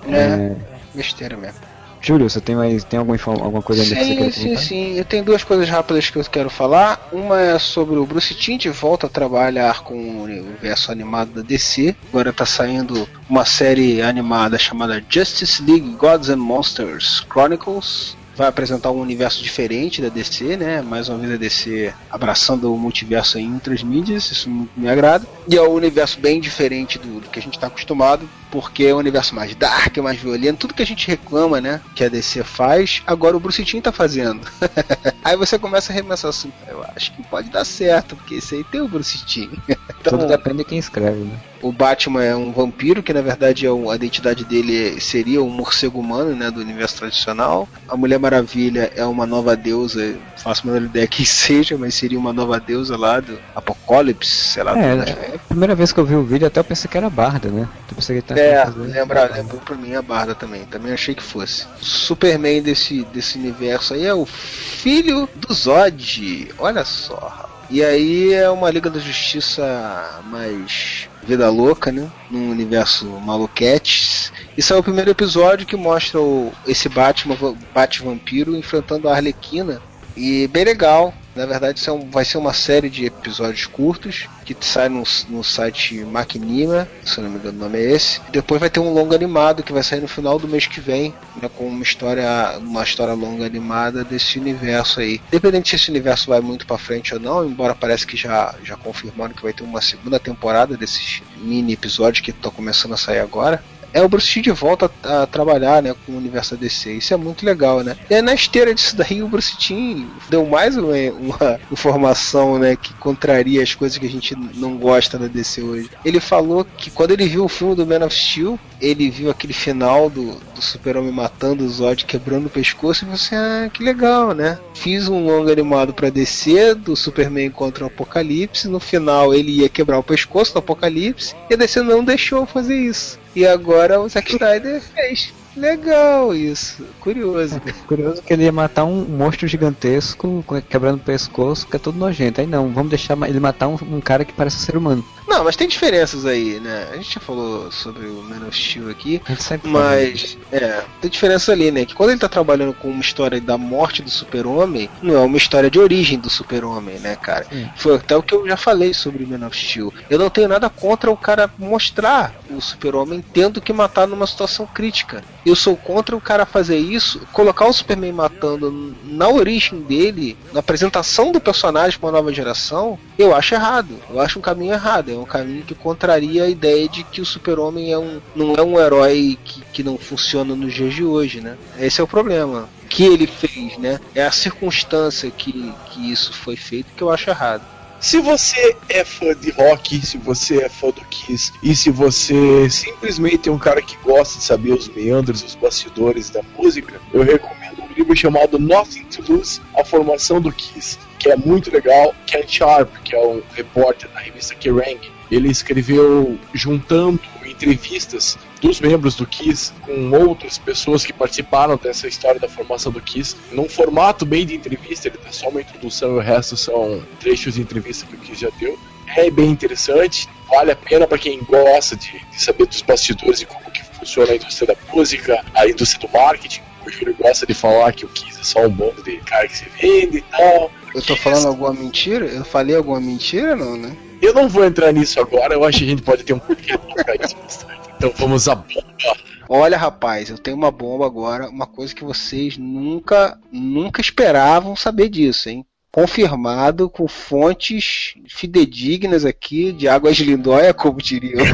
É, é, besteira mesmo. Júlio, você tem mais tem alguma, alguma coisa ainda sim, que você quer Sim, sim, sim. Eu tenho duas coisas rápidas que eu quero falar. Uma é sobre o Bruce Timm de volta a trabalhar com o universo animado da DC. Agora está saindo uma série animada chamada Justice League Gods and Monsters Chronicles vai apresentar um universo diferente da DC, né? Mais uma vez a DC abraçando o multiverso em outras mídias, isso me agrada. E é um universo bem diferente do, do que a gente está acostumado, porque é um universo mais dark, mais violento, tudo que a gente reclama, né? Que a DC faz, agora o Bruce Timm tá fazendo. aí você começa a remessar assim, eu acho que pode dar certo, porque esse aí tem o Bruce Timm. então, tudo depende de quem escreve, né? O Batman é um vampiro, que na verdade é um, a identidade dele seria um morcego humano, né, do universo tradicional. A Mulher Maravilha é uma nova deusa, faço a menor ideia que seja, mas seria uma nova deusa lá do Apocalipse, sei lá. É, é a primeira vez que eu vi o vídeo até eu pensei que era Barda, né? Eu pensei que é, lembra, lembrou pra mim a Barda também, também achei que fosse. Superman desse, desse universo aí é o filho do Zod, olha só, e aí é uma Liga da Justiça mais vida louca, né? Num universo maluquete. Isso é o primeiro episódio que mostra o, esse Batman, Bat-Vampiro enfrentando a Arlequina. E bem legal, na verdade, é vai ser uma série de episódios curtos que sai no, no site Maquinima, se não me engano o nome é esse. Depois vai ter um longo animado que vai sair no final do mês que vem, né, com uma história, uma história longa animada desse universo aí. Independente se esse universo vai muito para frente ou não, embora parece que já, já confirmaram que vai ter uma segunda temporada desses mini episódios que estão começando a sair agora é o Bruce Timm de volta a, a, trabalhar né, com o universo DC. Isso é muito legal, né? E na esteira disso daí, o Bruce Timm deu mais uma, uma, informação né, que contraria as coisas que a gente não gosta da DC hoje. Ele falou que quando ele viu o filme do Man of Steel, ele viu aquele final do, do Super-Homem matando o Zod, quebrando o pescoço, e você, assim, ah, que legal, né? Fiz um longo animado para DC do Superman contra o Apocalipse. No final, ele ia quebrar o pescoço do Apocalipse, e a DC não deixou fazer isso. E agora o Zack Snyder fez. Legal isso, curioso. É, curioso que ele ia matar um monstro gigantesco quebrando o pescoço, que é todo nojento. Aí não, vamos deixar ele matar um, um cara que parece um ser humano. Não, mas tem diferenças aí, né? A gente já falou sobre o Man of Steel aqui, mas é, tem diferença ali, né? Que quando ele tá trabalhando com uma história da morte do Super-Homem, não é uma história de origem do Super-Homem, né, cara? Foi até o que eu já falei sobre o Man of Steel. Eu não tenho nada contra o cara mostrar o Super-Homem tendo que matar numa situação crítica. Eu sou contra o cara fazer isso, colocar o Superman matando na origem dele, na apresentação do personagem para uma nova geração, eu acho errado. Eu acho um caminho errado. É um caminho que contraria a ideia de que o super-homem é um, não é um herói que, que não funciona nos dias de hoje, né? Esse é o problema. que ele fez, né? É a circunstância que, que isso foi feito que eu acho errado. Se você é fã de rock, se você é fã do Kiss, e se você simplesmente é um cara que gosta de saber os meandros, os bastidores da música, eu recomendo livro chamado Nothing to Lose, A Formação do Kiss, que é muito legal. Ken Sharp, que é um repórter da revista Kerrang, ele escreveu juntando entrevistas dos membros do Kiss com outras pessoas que participaram dessa história da formação do Kiss, num formato bem de entrevista, ele dá só uma introdução e o resto são trechos de entrevista que o Kiss já deu. É bem interessante, vale a pena para quem gosta de, de, saber dos bastidores e como funciona a indústria da música, a indústria do marketing. O Júlio gosta de falar que o Kiss é só um bando de cara que se vende e tal. Eu tô falando alguma mentira? Eu falei alguma mentira, não, né? Eu não vou entrar nisso agora, eu acho que a gente pode ter um porquê pra isso Então vamos à bomba. Olha, rapaz, eu tenho uma bomba agora, uma coisa que vocês nunca, nunca esperavam saber disso, hein? Confirmado com fontes fidedignas aqui de águas lindóia, como diriam.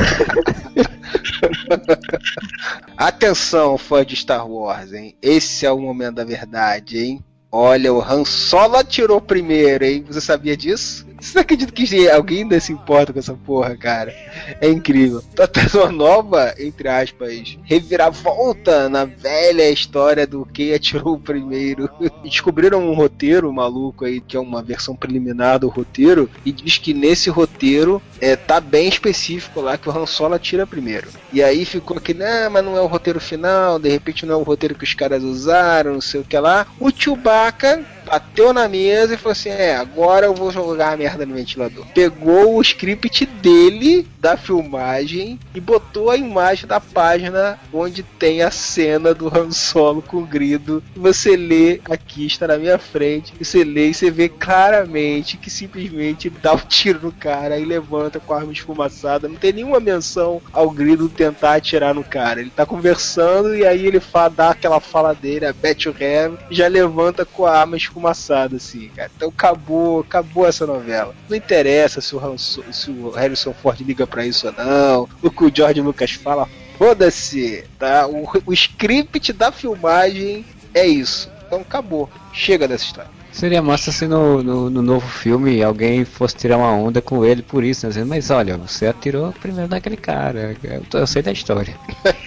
Atenção, fã de Star Wars, hein? Esse é o momento da verdade, hein? Olha, o Han Solo atirou primeiro, hein? Você sabia disso? Você acredita que alguém ainda se importa com essa porra, cara? É incrível. Tá tendo uma nova, entre aspas, reviravolta na velha história do quem atirou primeiro. Descobriram um roteiro maluco aí, que é uma versão preliminar do roteiro, e diz que nesse roteiro é, tá bem específico lá que o Han Solo atira primeiro. E aí ficou que, não, mas não é o roteiro final, de repente não é o roteiro que os caras usaram, não sei o que lá. O Chewbacca bateu na mesa e falou assim: É, agora eu vou jogar a merda no ventilador. Pegou o script dele, da filmagem, e botou a imagem da página onde tem a cena do Han Solo com o grido. Você lê aqui, está na minha frente, e você lê e você vê claramente que simplesmente dá o um tiro no cara e levanta com a arma esfumaçada. Não tem nenhuma menção ao grido tentar atirar no cara. Ele tá conversando e aí ele fala, dá aquela fala dele, a Bet you have, já levanta com a arma esfumaçada esfumaçado, assim, cara. Então acabou, acabou essa novela. Não interessa se o, se o Harrison Ford liga pra isso ou não, o que o George Lucas fala, foda-se, tá? O, o script da filmagem é isso. Então acabou. Chega dessa história. Seria massa se no, no, no, novo filme alguém fosse tirar uma onda com ele por isso, né? Dizendo, mas olha, você atirou primeiro naquele cara. Eu, eu sei da história.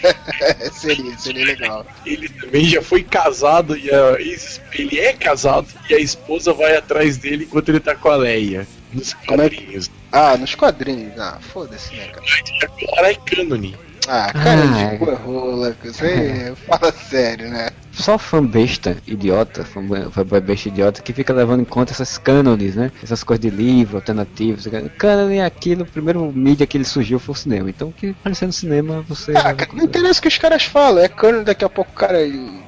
seria, seria legal. Ele também já foi casado e a, ele é casado e a esposa vai atrás dele enquanto ele tá com a Leia. Nos é quadrinhos. Ah, nos quadrinhos. Ah, foda-se, né, cara? Agora é cânone. Ah, cara ah, de rola, você fala sério, né? só fã besta idiota, fã, fã besta idiota que fica levando em conta essas cânones, né? Essas coisas de livro, alternativos. Cânone é aquilo, o primeiro mídia que ele surgiu foi o cinema. Então, que aparecer no cinema, você. Ah, não interessa o que os caras falam, é cânone, daqui a pouco o cara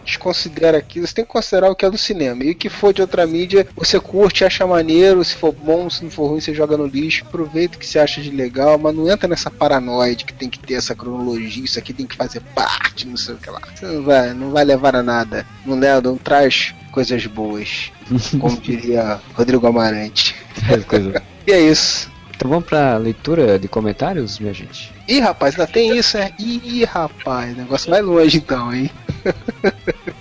desconsidera aquilo. Você tem que considerar o que é do cinema. E o que for de outra mídia, você curte, acha maneiro. Se for bom, se não for ruim, você joga no lixo. Aproveita o que você acha de legal, mas não entra nessa paranoia de que tem que ter essa cronologia, isso aqui tem que fazer parte, não sei o que lá. Você não vai, não vai levar a nada. Não, leva, não traz coisas boas. Como diria Rodrigo Amarante. e é isso. Então vamos pra leitura de comentários, minha gente? Ih, rapaz, ainda tem isso, é? Ih, rapaz, negócio vai longe então, hein?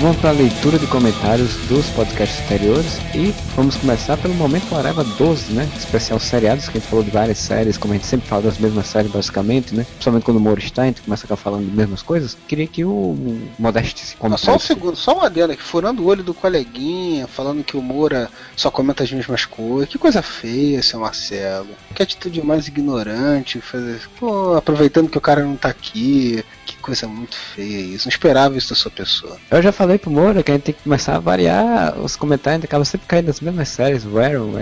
vamos para a leitura de comentários dos podcasts anteriores e vamos começar pelo Momento Areva 12, né? Especial seriados, que a gente falou de várias séries, como a gente sempre fala das mesmas séries basicamente, né? Principalmente quando o Moro está, a gente começa a ficar falando de mesmas coisas. Queria que o Modeste se comentasse. Só um segundo, só uma aqui, furando o olho do coleguinha, falando que o Moura só comenta as mesmas coisas. Que coisa feia, seu Marcelo. Que atitude mais ignorante, fazer. Pô, aproveitando que o cara não tá aqui. Que coisa muito feia isso. Não esperava isso da sua pessoa. Eu já falei pro Moura que a gente tem que começar a variar os comentários, acaba sempre caindo nas mesmas séries, Arrow,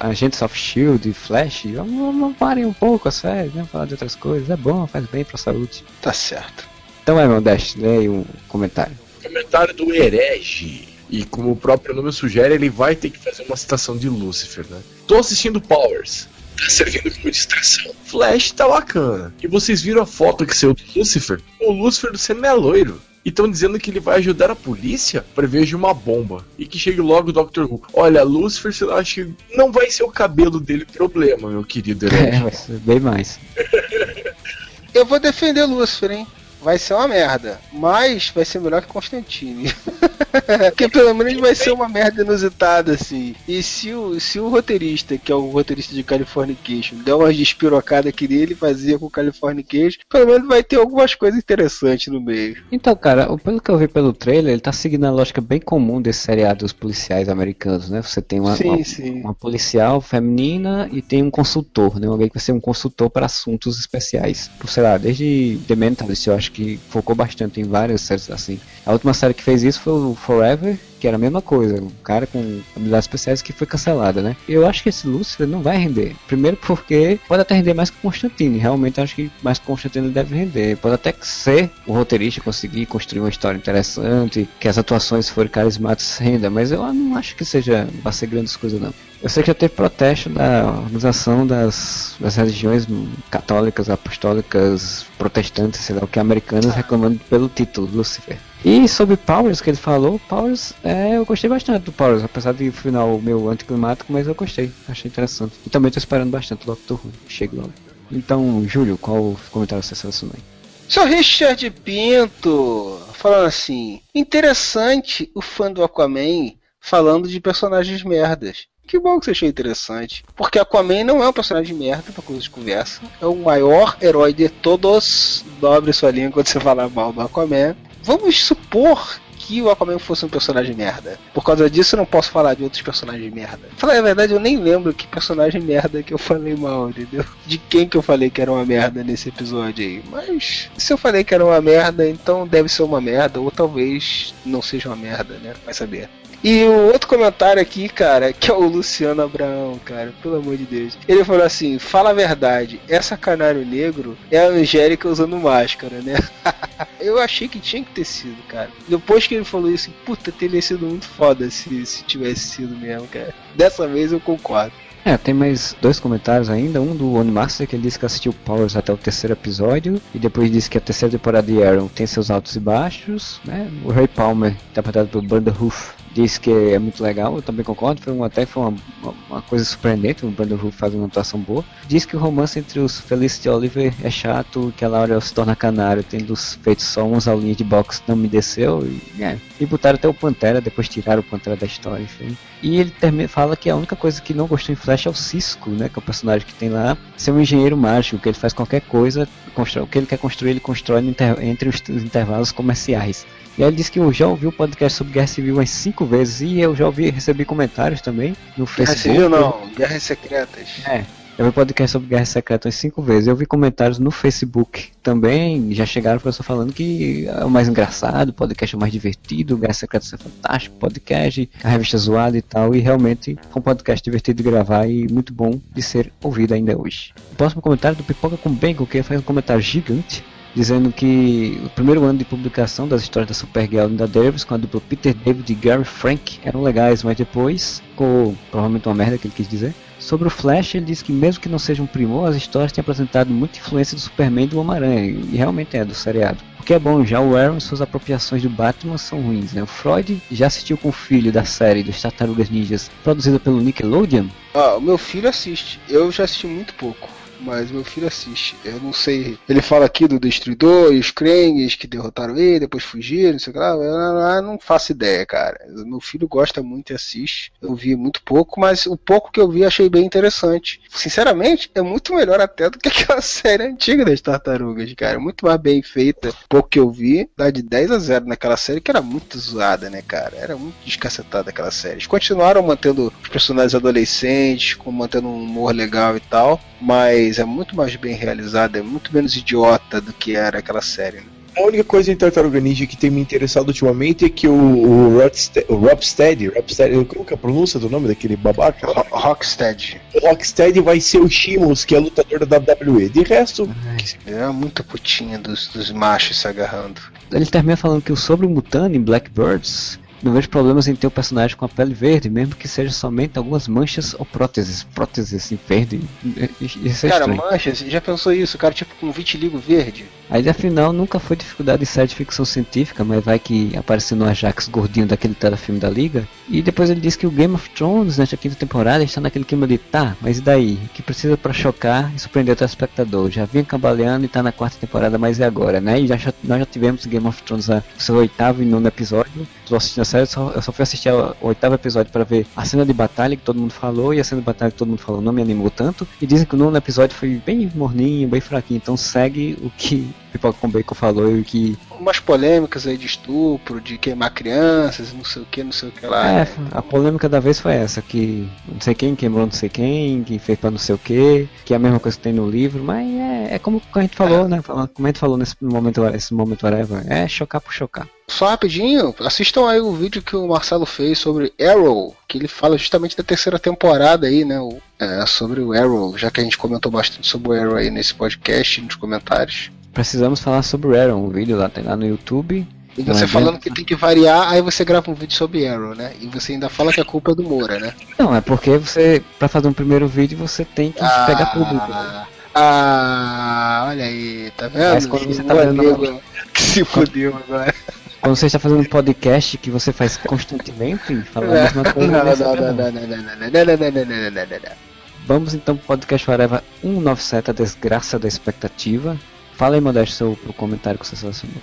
Agents of Shield, Flash, vamos, vamos variar um pouco a série, vamos falar de outras coisas, é bom, faz bem pra saúde. Tá certo. Então é, meu Dash, lê aí um comentário. Comentário do herege. E como o próprio nome sugere, ele vai ter que fazer uma citação de Lucifer, né? Tô assistindo Powers tá servindo como distração. Flash tá bacana. E vocês viram a foto que saiu do Lucifer? O Lucifer do cinema é loiro. e estão dizendo que ele vai ajudar a polícia. Prevejo uma bomba. E que chegue logo o Dr. Who. Olha, Lucifer, eu acho que não vai ser o cabelo dele o problema, meu querido É, bem mais. Eu vou defender Lucifer, hein? Vai ser uma merda. Mas vai ser melhor que Constantine. Porque pelo menos vai ser uma merda inusitada, assim. E se o, se o roteirista, que é o roteirista de Californication, der uma despirocada que ele fazia com Californication, pelo menos vai ter algumas coisas interessantes no meio. Então, cara, pelo que eu vi pelo trailer, ele tá seguindo a lógica bem comum desse seriado dos policiais americanos, né? Você tem uma, sim, uma, sim. uma policial feminina e tem um consultor, né? Alguém que vai ser um consultor para assuntos especiais. Sei lá, desde The Mentalist, eu acho que focou bastante em várias séries assim. A última série que fez isso foi o Forever, que era a mesma coisa, um cara com habilidades especiais que foi cancelada, né? Eu acho que esse Lucifer não vai render. Primeiro porque pode até render mais que Constantine, realmente acho que mais que Constantine deve render. Pode até ser o roteirista conseguir construir uma história interessante, que as atuações forem carismáticas renda, mas eu não acho que seja, vai ser grandes coisas não. Eu sei que já teve protesto da organização das, das religiões católicas, apostólicas, protestantes, sei lá o que, americanas, reclamando pelo título, Lucifer. E sobre Powers, que ele falou, Powers, é, eu gostei bastante do Powers, apesar de final meu anticlimático, mas eu gostei, achei interessante. E também estou esperando bastante o Doctor Who, chega logo. Então, Júlio, qual comentário você selecionou aí? Sou Richard Pinto, falando assim, interessante o fã do Aquaman falando de personagens merdas. Que bom que você achou interessante. Porque Aquaman não é um personagem merda pra coisa de conversa. É o maior herói de todos. Dobre sua língua quando você falar mal do Aquaman. Vamos supor que o Aquaman fosse um personagem merda. Por causa disso, eu não posso falar de outros personagens merda. Falar a verdade, eu nem lembro que personagem merda que eu falei mal, entendeu? De quem que eu falei que era uma merda nesse episódio aí. Mas se eu falei que era uma merda, então deve ser uma merda, ou talvez não seja uma merda, né? Vai saber. E o outro comentário aqui, cara, que é o Luciano Abraão, cara, pelo amor de Deus. Ele falou assim: fala a verdade, essa canário negro é a Angélica usando máscara, né? eu achei que tinha que ter sido, cara. Depois que ele falou isso, puta, teria sido muito foda se, se tivesse sido mesmo, cara. Dessa vez eu concordo. É, tem mais dois comentários ainda. Um do Onimaster que ele disse que assistiu Powers até o terceiro episódio e depois disse que a terceira temporada de Arrow tem seus altos e baixos. Né? O Ray Palmer, interpretado pelo Brandon Hoof, disse que é muito legal, eu também concordo, foi um, até foi uma, uma coisa surpreendente, o Brandon Hoof faz uma atuação boa. Diz que o romance entre os Felicity e Oliver é chato, que a Laura se torna canário, tendo feito só umas aulinhas de boxe não me desceu, e, é, e botaram até o Pantera, depois tiraram o Pantera da história, enfim. E ele termina, fala que a única coisa que não gostou em Flash é o Cisco, né, que é o personagem que tem lá, ser um engenheiro mágico, que ele faz qualquer coisa, constrói, o que ele quer construir, ele constrói entre os intervalos comerciais. E aí ele disse que eu já ouvi o podcast sobre Guerra Civil umas cinco vezes e eu já ouvi recebi comentários também no Facebook. Não, Guerras Secretas. É. Eu vi podcast sobre Guerra Secreta umas cinco vezes. Eu vi comentários no Facebook também. Já chegaram pessoas falando que é o mais engraçado, o podcast é o mais divertido, Guerra Secreta é fantástico, podcast, a revista zoada e tal. E realmente foi um podcast divertido de gravar e muito bom de ser ouvido ainda hoje. O próximo comentário do Pipoca com Bacon, que faz um comentário gigante dizendo que o primeiro ano de publicação das histórias da Supergirl e da Davis com a dupla Peter David e Gary Frank eram legais, mas depois ficou provavelmente uma merda que ele quis dizer. Sobre o Flash, ele diz que mesmo que não seja um primor, as histórias têm apresentado muita influência do Superman e do Homem-Aranha, e realmente é do seriado. O que é bom, já o Aaron, suas apropriações do Batman são ruins, né? O Freud já assistiu com o filho da série dos Tartarugas Ninjas, produzida pelo Nickelodeon. Ah, o meu filho assiste, eu já assisti muito pouco mas meu filho assiste. Eu não sei. Ele fala aqui do Destruidor e os Krangs que derrotaram ele, depois fugiram, não sei o que lá. Eu não faço ideia, cara. Meu filho gosta muito e assiste. Eu vi muito pouco, mas o pouco que eu vi achei bem interessante. Sinceramente, é muito melhor até do que aquela série antiga das tartarugas, cara. Muito mais bem feita. Pouco que eu vi, dá de 10 a 0 naquela série, que era muito zoada, né, cara? Era muito descacetada aquela série. Eles continuaram mantendo os personagens adolescentes, mantendo um humor legal e tal, mas é muito mais bem realizada, é muito menos idiota do que era aquela série. Né? A única coisa em Tartaruga Ninja que tem me interessado ultimamente é que o, o, Rocksteady, o Rocksteady, Rocksteady, como que é a pronúncia do nome daquele babaca? Ro Rocksteady. O Rocksteady vai ser o Shimos, que é lutador da WWE. De resto... Ai, é muito putinha dos, dos machos se agarrando. Ele termina falando que o sobre o Mutani, Blackbirds, Não vejo problemas em ter o personagem com a pele verde, mesmo que seja somente algumas manchas ou próteses. Próteses assim, verde. Isso é cara, estranho. manchas, já pensou isso? Cara, tipo com vitiligo verde. Aí afinal nunca foi dificuldade em série de ficção científica, mas vai que apareceu no Ajax gordinho daquele telefilme da Liga. E depois ele diz que o Game of Thrones nesta quinta temporada está naquele clima de tá, mas e daí? O que precisa pra chocar e surpreender o telespectador? Já vinha cambaleando e tá na quarta temporada, mas é agora, né? E já, nós já tivemos Game of Thrones no seu oitavo e nono episódio. Tô assistindo a série, só, eu só fui assistir o oitavo episódio para ver a cena de batalha que todo mundo falou, e a cena de batalha que todo mundo falou não me animou tanto. E dizem que o nono episódio foi bem morninho, bem fraquinho, então segue o que Pipoca com Bacon falou e que. Umas polêmicas aí de estupro, de queimar crianças, não sei o que, não sei o que lá. É, a polêmica da vez foi essa, que não sei quem queimou não sei quem, que fez pra não sei o que, que é a mesma coisa que tem no livro, mas é, é como a gente falou, é. né? Como a gente falou nesse momento, esse momento whatever, é chocar por chocar. Só rapidinho, assistam aí o vídeo que o Marcelo fez sobre Arrow, que ele fala justamente da terceira temporada aí, né? O, é, sobre o Arrow, já que a gente comentou bastante sobre o Arrow aí nesse podcast, nos comentários. Precisamos falar sobre Arrow, um vídeo lá, tem lá no YouTube. E você falando que tem que variar, aí você grava um vídeo sobre Arrow, né? E você ainda fala que a culpa é do Moura, né? Não, é porque você, pra fazer um primeiro vídeo, você tem que ah, pegar público. Né? Ah, olha aí, tá vendo? Mas quando você tá vendo que se fodeu agora. Quando você está fazendo um podcast que você faz constantemente, falando a mesma coisa. Não, não, não, não, não, não, não, não, não, não, não, Vamos então pro podcast Forever 197, a desgraça da expectativa. Fala aí, Modesto, seu pro comentário que você selecionou.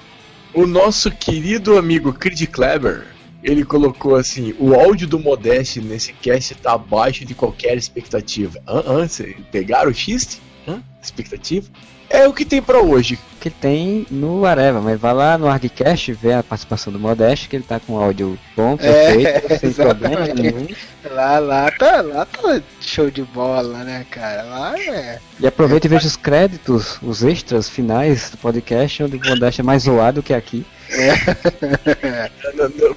O nosso querido amigo Creed Kleber, ele colocou assim: o áudio do Modeste nesse cast está abaixo de qualquer expectativa. Hã? Hã? Pegaram o xiste? Hã? Expectativa? É o que tem para hoje. Que tem no Areva, mas vai lá no Argcast ver a participação do Modeste, que ele tá com áudio bom, perfeito, é, sem problema nenhum. Lá, lá tá, lá tá show de bola, né, cara? Lá é. E aproveita é, e veja os créditos, os extras finais do podcast, onde o Modeste é mais zoado que aqui. É.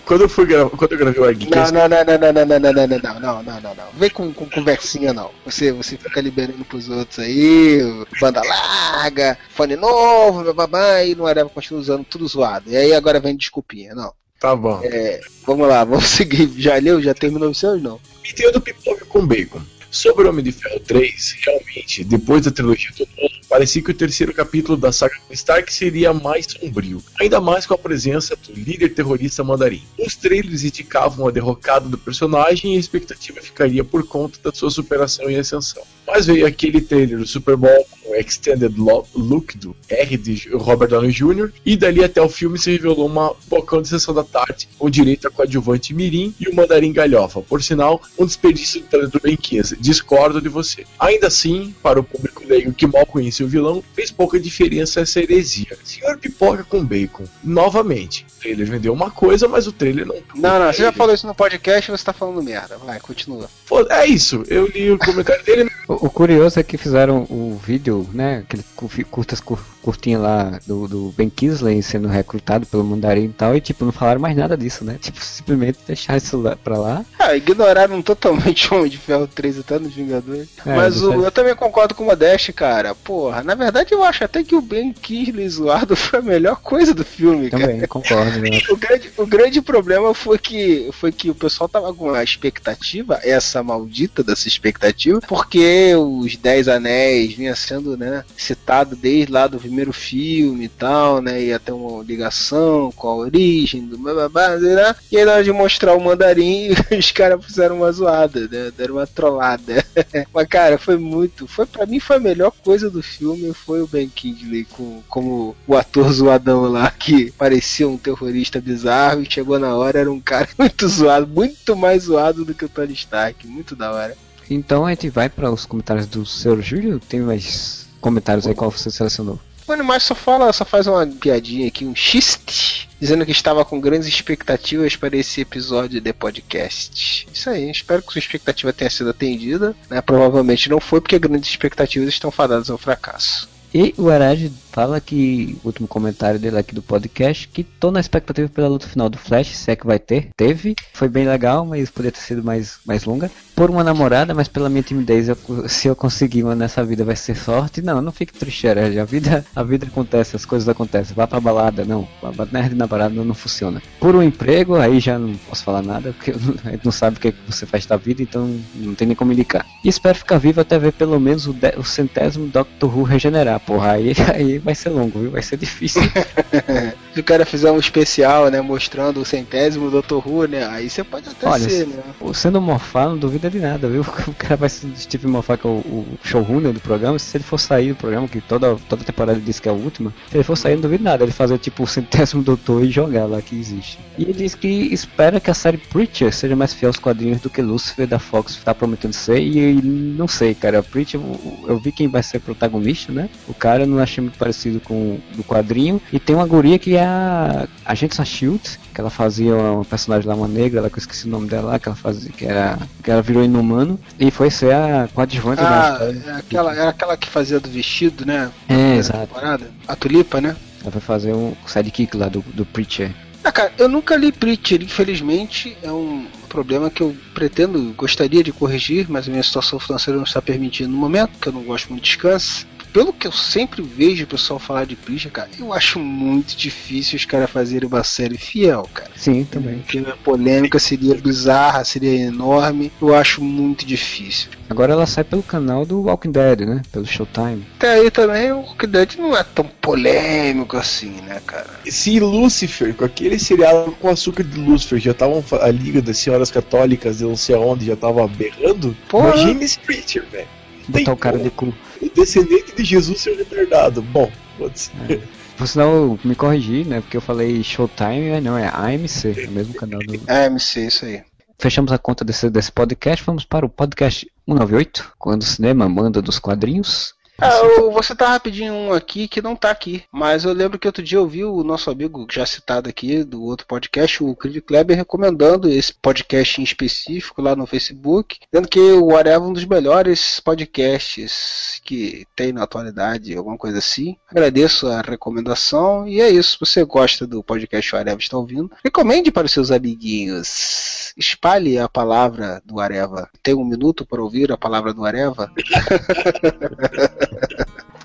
quando eu fui quando eu gravei o Arguicast. Não, não, não, não, não, não, não, não, não, não, não, não, não. Vem com, com conversinha não. Você, você fica liberando pros outros aí, banda larga, fone novo, bababá, e não era continua usando tudo zoado. E aí agora vem desculpinha, não. Tá bom. É, vamos lá, vamos seguir. Já leu? Já terminou o seu ou não? E tem o do pipoca com bacon. Sobre o Homem de Ferro 3, realmente, depois da trilogia do mundo, parecia que o terceiro capítulo da saga Stark seria mais sombrio, ainda mais com a presença do líder terrorista mandarim. Os trailers indicavam a derrocada do personagem e a expectativa ficaria por conta da sua superação e ascensão. Mas veio aquele trailer do Super Bowl com o Extended Look do R de Robert Downey Jr. e dali até o filme se revelou uma bocão de sessão da tarde com direito a coadjuvante Mirim e o Mandarim Galhofa. Por sinal, um desperdício do trailer do Ben 15. Discordo de você. Ainda assim, para o público leigo que mal conhece o vilão, fez pouca diferença essa heresia. Senhor Pipoca com Bacon, novamente. O trailer vendeu uma coisa, mas o trailer não. Não, não, você já falou isso no podcast e você tá falando merda. Vai, continua. É isso, eu li o comentário dele. O, o curioso é que fizeram o vídeo, né? Aquele curtas curtinha lá do, do Ben Kingsley sendo recrutado pelo Mandarim e tal, e tipo, não falaram mais nada disso, né? Tipo, simplesmente deixaram isso lá, pra lá. Ah, ignoraram totalmente o Homem de Ferro 3 até nos Vingadores. É, Mas o, eu também concordo com o Modeste, cara. Porra, na verdade eu acho até que o Ben Kingsley zoado foi a melhor coisa do filme, também, cara. concordo. Né? o, grande, o grande problema foi que, foi que o pessoal tava com a expectativa, essa maldita dessa expectativa, porque os Dez Anéis vinha sendo, né, citado desde lá do primeiro filme e tal, né, e até uma ligação com a origem do bababá, né, e aí na hora de mostrar o mandarim, os caras fizeram uma zoada, né, deram uma trollada. Mas, cara, foi muito, foi para mim foi a melhor coisa do filme, foi o Ben Kingsley com, como o ator zoadão lá, que parecia um terrorista bizarro e chegou na hora, era um cara muito zoado, muito mais zoado do que o Tony Stark, muito da hora. Então a gente vai para os comentários do Sr. Júlio. Tem mais comentários aí qual você selecionou? O Animais só fala, só faz uma piadinha aqui, um xiste, dizendo que estava com grandes expectativas para esse episódio de podcast. Isso aí, espero que sua expectativa tenha sido atendida. Né? Provavelmente não foi, porque grandes expectativas estão fadadas ao fracasso. E o Herege fala que, último comentário dele aqui do podcast, que tô na expectativa pela luta final do Flash, se é que vai ter. Teve, foi bem legal, mas poderia ter sido mais, mais longa. Por uma namorada, mas pela minha timidez, eu, se eu conseguir uma nessa vida vai ser sorte. Não, não fique triste, Herege. A vida, a vida acontece, as coisas acontecem. Vá pra balada, não. Nerd na balada não, não funciona. Por um emprego, aí já não posso falar nada, porque a gente não sabe o que, é que você faz da vida, então não tem nem como indicar. E espero ficar vivo até ver pelo menos o, de, o centésimo Doctor Who regenerar, porra. Aí, aí vai ser longo, viu? Vai ser difícil. Se o cara fizer um especial, né, mostrando o centésimo Doctor Who, né, aí você pode até Olha, ser, né? Sendo Morfar, não duvida de nada, viu? O cara vai ser Steve Moffat, que é o, o showrunner do programa, se ele for sair do programa, que toda, toda temporada ele diz que é a última, se ele for sair, não duvido nada, ele fazer tipo o centésimo Doutor e jogar lá que existe. E ele diz que espera que a série Preacher seja mais fiel aos quadrinhos do que Lucifer da Fox está prometendo ser, e não sei, cara, Preacher, eu, eu vi quem vai ser protagonista, né? O cara eu não achei muito parecido com do quadrinho. E tem uma guria que é a Agente Shield, que ela fazia uma personagem lá, uma negra, ela que eu esqueci o nome dela, que ela fazia, que era. que ela virou inumano. E foi ser a coadjuvante ah, da é aquela, era aquela que fazia do vestido, né? É, exato. Temporada. A tulipa, né? Ela vai fazer um sidekick lá do, do Preacher. Ah, cara, eu nunca li Preacher, infelizmente é um problema que eu pretendo, gostaria de corrigir, mas a minha situação financeira não está permitindo no momento, que eu não gosto muito de descanso pelo que eu sempre vejo o pessoal falar de Preacher, cara, eu acho muito difícil os caras fazerem uma série fiel, cara. Sim, também. Porque a polêmica seria bizarra, seria enorme. Eu acho muito difícil. Agora ela sai pelo canal do Walking Dead, né? Pelo Showtime. Até aí também o Walking Dead não é tão polêmico assim, né, cara? Se Lucifer, com aquele seriado com açúcar de Lucifer, já estavam a Liga das Senhoras Católicas, eu não sei aonde, já tava berrando, Porra. imagine esse Preacher, velho. Botar o cara de cu. O descendente de Jesus ser retardado. Bom, pode ser. É. Por sinal, me corrigir, né? Porque eu falei Showtime, não, é AMC, o mesmo canal do. AMC, isso aí. Fechamos a conta desse, desse podcast, vamos para o podcast 198, quando o cinema manda dos quadrinhos. Ah, eu vou citar rapidinho um aqui que não tá aqui. Mas eu lembro que outro dia eu vi o nosso amigo já citado aqui do outro podcast, o Creed Kleber, recomendando esse podcast em específico lá no Facebook, dizendo que o Areva é um dos melhores podcasts que tem na atualidade, alguma coisa assim. Agradeço a recomendação e é isso. Se você gosta do podcast o Areva está ouvindo, recomende para os seus amiguinhos. Espalhe a palavra do Areva. Tem um minuto para ouvir a palavra do Areva?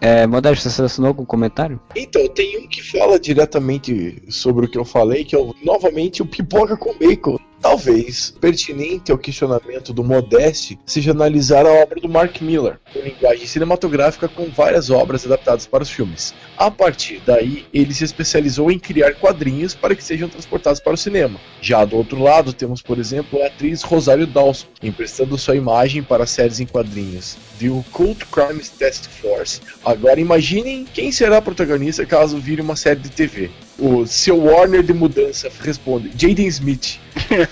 É, Modesto, você assinou algum comentário? Então, tem um que fala diretamente sobre o que eu falei, que é novamente o pipoca com bacon. Talvez pertinente ao questionamento do Modeste seja analisar a obra do Mark Miller, com linguagem cinematográfica com várias obras adaptadas para os filmes. A partir daí, ele se especializou em criar quadrinhos para que sejam transportados para o cinema. Já do outro lado, temos, por exemplo, a atriz Rosário Dawson, emprestando sua imagem para séries em quadrinhos, The Occult Crimes Task Force. Agora imaginem quem será a protagonista caso vire uma série de TV. O seu Warner de mudança responde: Jaden Smith.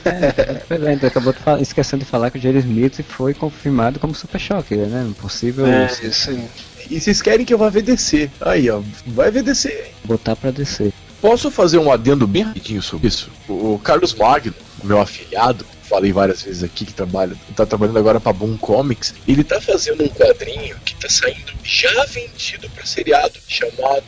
é, então acabou de falar, esquecendo de falar que o Jaden Smith foi confirmado como Super Shocker, né? Impossível. É, isso aí. E vocês querem que eu vá ver DC. Aí, ó, vai ver DC. Botar pra DC. Posso fazer um adendo bem rapidinho sobre isso? O Carlos Magno, meu afiliado, falei várias vezes aqui que trabalha, tá trabalhando agora para Boom Comics, ele tá fazendo um quadrinho que tá saindo já vendido para seriado chamado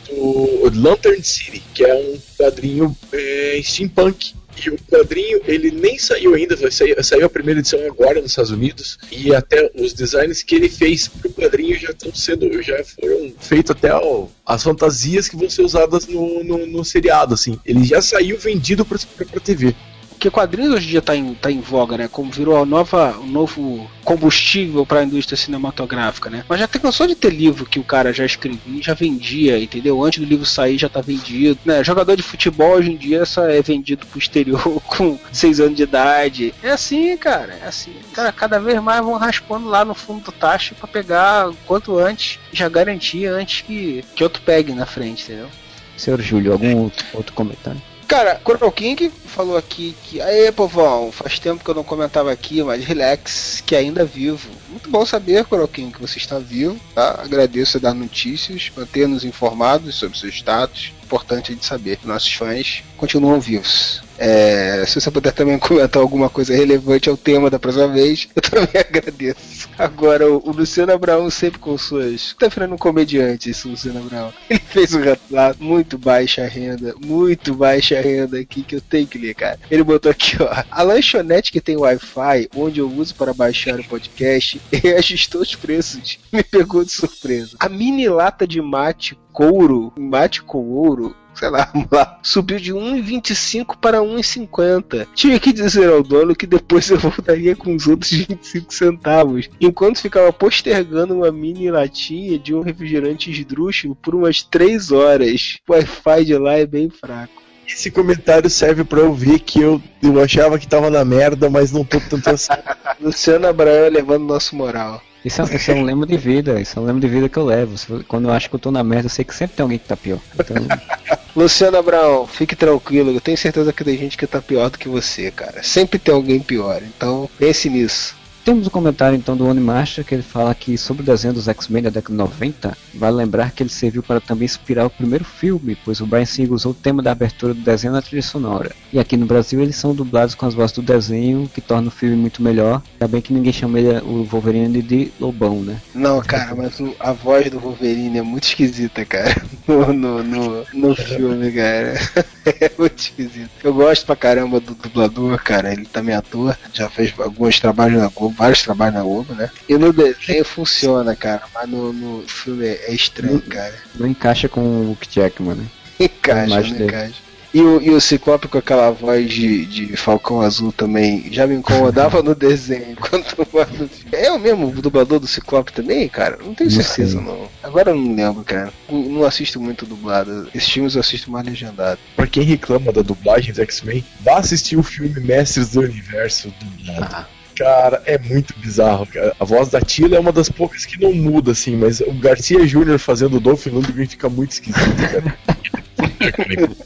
Lantern City, que é um quadrinho é, steampunk. E o quadrinho, ele nem saiu ainda, sair, saiu a primeira edição agora nos Estados Unidos, e até os designs que ele fez pro quadrinho já estão sendo, já foram feitos até ó, as fantasias que vão ser usadas no, no, no seriado, assim. Ele já saiu vendido pra, pra, pra TV. Porque quadrinhos hoje em dia está em, tá em voga, né? Como virou a nova, um novo combustível para a indústria cinematográfica, né? Mas já tem cansou de ter livro que o cara já escrevia, já vendia, entendeu? Antes do livro sair já tá vendido, né? Jogador de futebol hoje em dia só é vendido pro exterior com 6 anos de idade. É assim, cara, é assim. Cara, cada vez mais vão raspando lá no fundo do taxa para pegar quanto antes, já garantir antes que, que outro pegue na frente, entendeu? Senhor Júlio, algum outro, outro comentário? Cara, Coral King falou aqui que. Aê, povão, faz tempo que eu não comentava aqui, mas relax, que ainda vivo. Muito bom saber, Coral King, que você está vivo, tá? Agradeço a dar notícias, manter-nos informados sobre seu status. Importante de saber que nossos fãs continuam vivos. É, se você puder também comentar alguma coisa relevante ao tema da próxima vez, eu também agradeço. Agora, o, Luciano Abraão sempre com suas. Tá virando um comediante esse Luciano Abraão. Ele fez um relato muito baixa renda, muito baixa renda aqui que eu tenho que ler, cara. Ele botou aqui, ó. A lanchonete que tem Wi-Fi, onde eu uso para baixar o podcast, ajustou os preços. Me pegou de surpresa. A mini lata de mate couro, mate com ouro, sei lá, lá, subiu de 1,25 para 1,50. Tive que dizer ao dono que depois eu voltaria com os outros 25 centavos, enquanto ficava postergando uma mini latinha de um refrigerante esdrúxulo por umas 3 horas. O Wi-Fi de lá é bem fraco. Esse comentário serve para eu ver que eu, eu achava que tava na merda, mas não tô tanto assim. Luciano Abraão levando nosso moral. Isso é, isso é um lema de vida, isso é um lema de vida que eu levo. Quando eu acho que eu tô na merda, eu sei que sempre tem alguém que tá pior. Então... Luciano Abraão, fique tranquilo, eu tenho certeza que tem gente que tá pior do que você, cara. Sempre tem alguém pior, então pense nisso. Temos um comentário então do Onimaster que ele fala que sobre o desenho dos X-Men da década de 90, vale lembrar que ele serviu para também inspirar o primeiro filme, pois o Brian Singer usou o tema da abertura do desenho na trilha sonora. E aqui no Brasil eles são dublados com as vozes do desenho, que torna o filme muito melhor. Ainda bem que ninguém chama ele, o Wolverine de Lobão, né? Não, cara, mas o, a voz do Wolverine é muito esquisita, cara, no, no, no, no filme, cara. é muito esquisito. Eu gosto pra caramba do dublador, cara, ele também é ator, já fez alguns trabalhos na Globo vários trabalhos na Globo, né? E no desenho funciona, cara, mas no, no filme é estranho, cara. Não encaixa com o Hugh Jackman, né? Encaixa, não encaixa. E o, e o Ciclope com aquela voz de, de Falcão Azul também já me incomodava no desenho. Quanto mais É o mesmo dublador do Ciclope também, cara? Não tenho certeza, não. Agora eu não lembro, cara. Não assisto muito dublado. Esses filmes eu assisto mais legendado. Pra quem reclama da dublagem do X-Men, vá assistir o filme Mestres do Universo dublado. Ah. Cara, é muito bizarro. Cara. A voz da Tila é uma das poucas que não muda, assim, mas o Garcia Júnior fazendo o Dolph Lundgren fica muito esquisito, cara.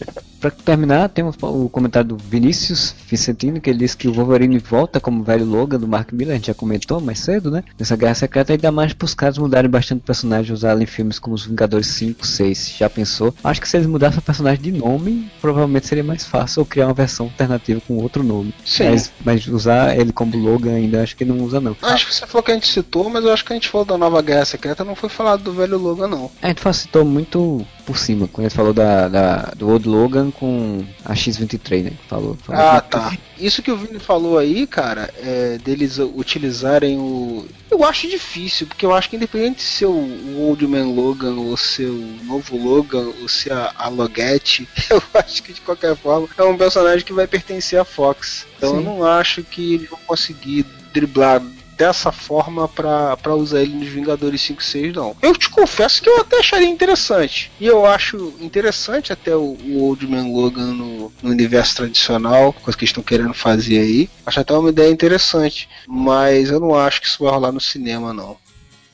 Pra terminar, temos o comentário do Vinícius Vicentino, que ele diz que o Wolverine volta como velho Logan do Mark Miller, a gente já comentou mais cedo, né? Nessa Guerra Secreta, ainda mais pros caras mudarem bastante o personagem, usarem em filmes como os Vingadores 5, 6, já pensou? Acho que se eles mudassem o personagem de nome, provavelmente seria mais fácil ou criar uma versão alternativa com outro nome. Sim. Mas, mas usar ele como Logan ainda, acho que não usa não. Acho que você falou que a gente citou, mas eu acho que a gente falou da nova Guerra Secreta, não foi falado do velho Logan não. A gente citou muito por cima, quando gente falou da, da do Old Logan com a X23, né? Falou, falou ah, tá. Isso que o Vini falou aí, cara, é, deles utilizarem o. Eu acho difícil, porque eu acho que independente de ser o Old Man Logan ou ser o novo Logan ou ser a, a Logette, eu acho que de qualquer forma é um personagem que vai pertencer à Fox. Então Sim. eu não acho que eles vão conseguir driblar dessa forma para usar ele nos Vingadores 5 6, não. Eu te confesso que eu até acharia interessante. E eu acho interessante até o, o Old Man Logan no, no universo tradicional, coisa que estão querendo fazer aí. Acho até uma ideia interessante. Mas eu não acho que isso vai rolar no cinema, não.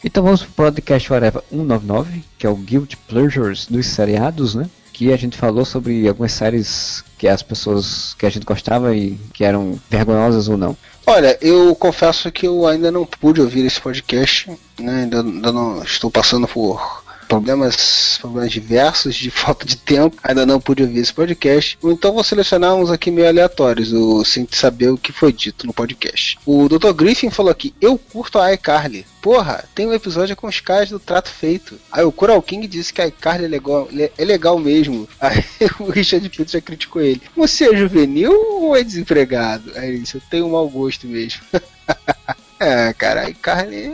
Então vamos pro podcast Whatever 199, que é o Guild Pleasures dos seriados, né? Que a gente falou sobre algumas séries que as pessoas que a gente gostava e que eram vergonhosas ou não. Olha, eu confesso que eu ainda não pude ouvir esse podcast, né? Ainda, ainda não estou passando por problemas, problemas diversos de falta de tempo, ainda não pude ouvir esse podcast. Então vou selecionar uns aqui meio aleatórios, o, sem saber o que foi dito no podcast. O Dr. Griffin falou aqui: Eu curto a iCarly. Porra, tem um episódio com os caras do Trato Feito. Aí o Coral King disse que a iCarly é legal, é legal mesmo. Aí o Richard Peters já criticou ele. Você é juvenil ou é desempregado? Aí disse: Eu tenho um mau gosto mesmo. é, cara, a iCarly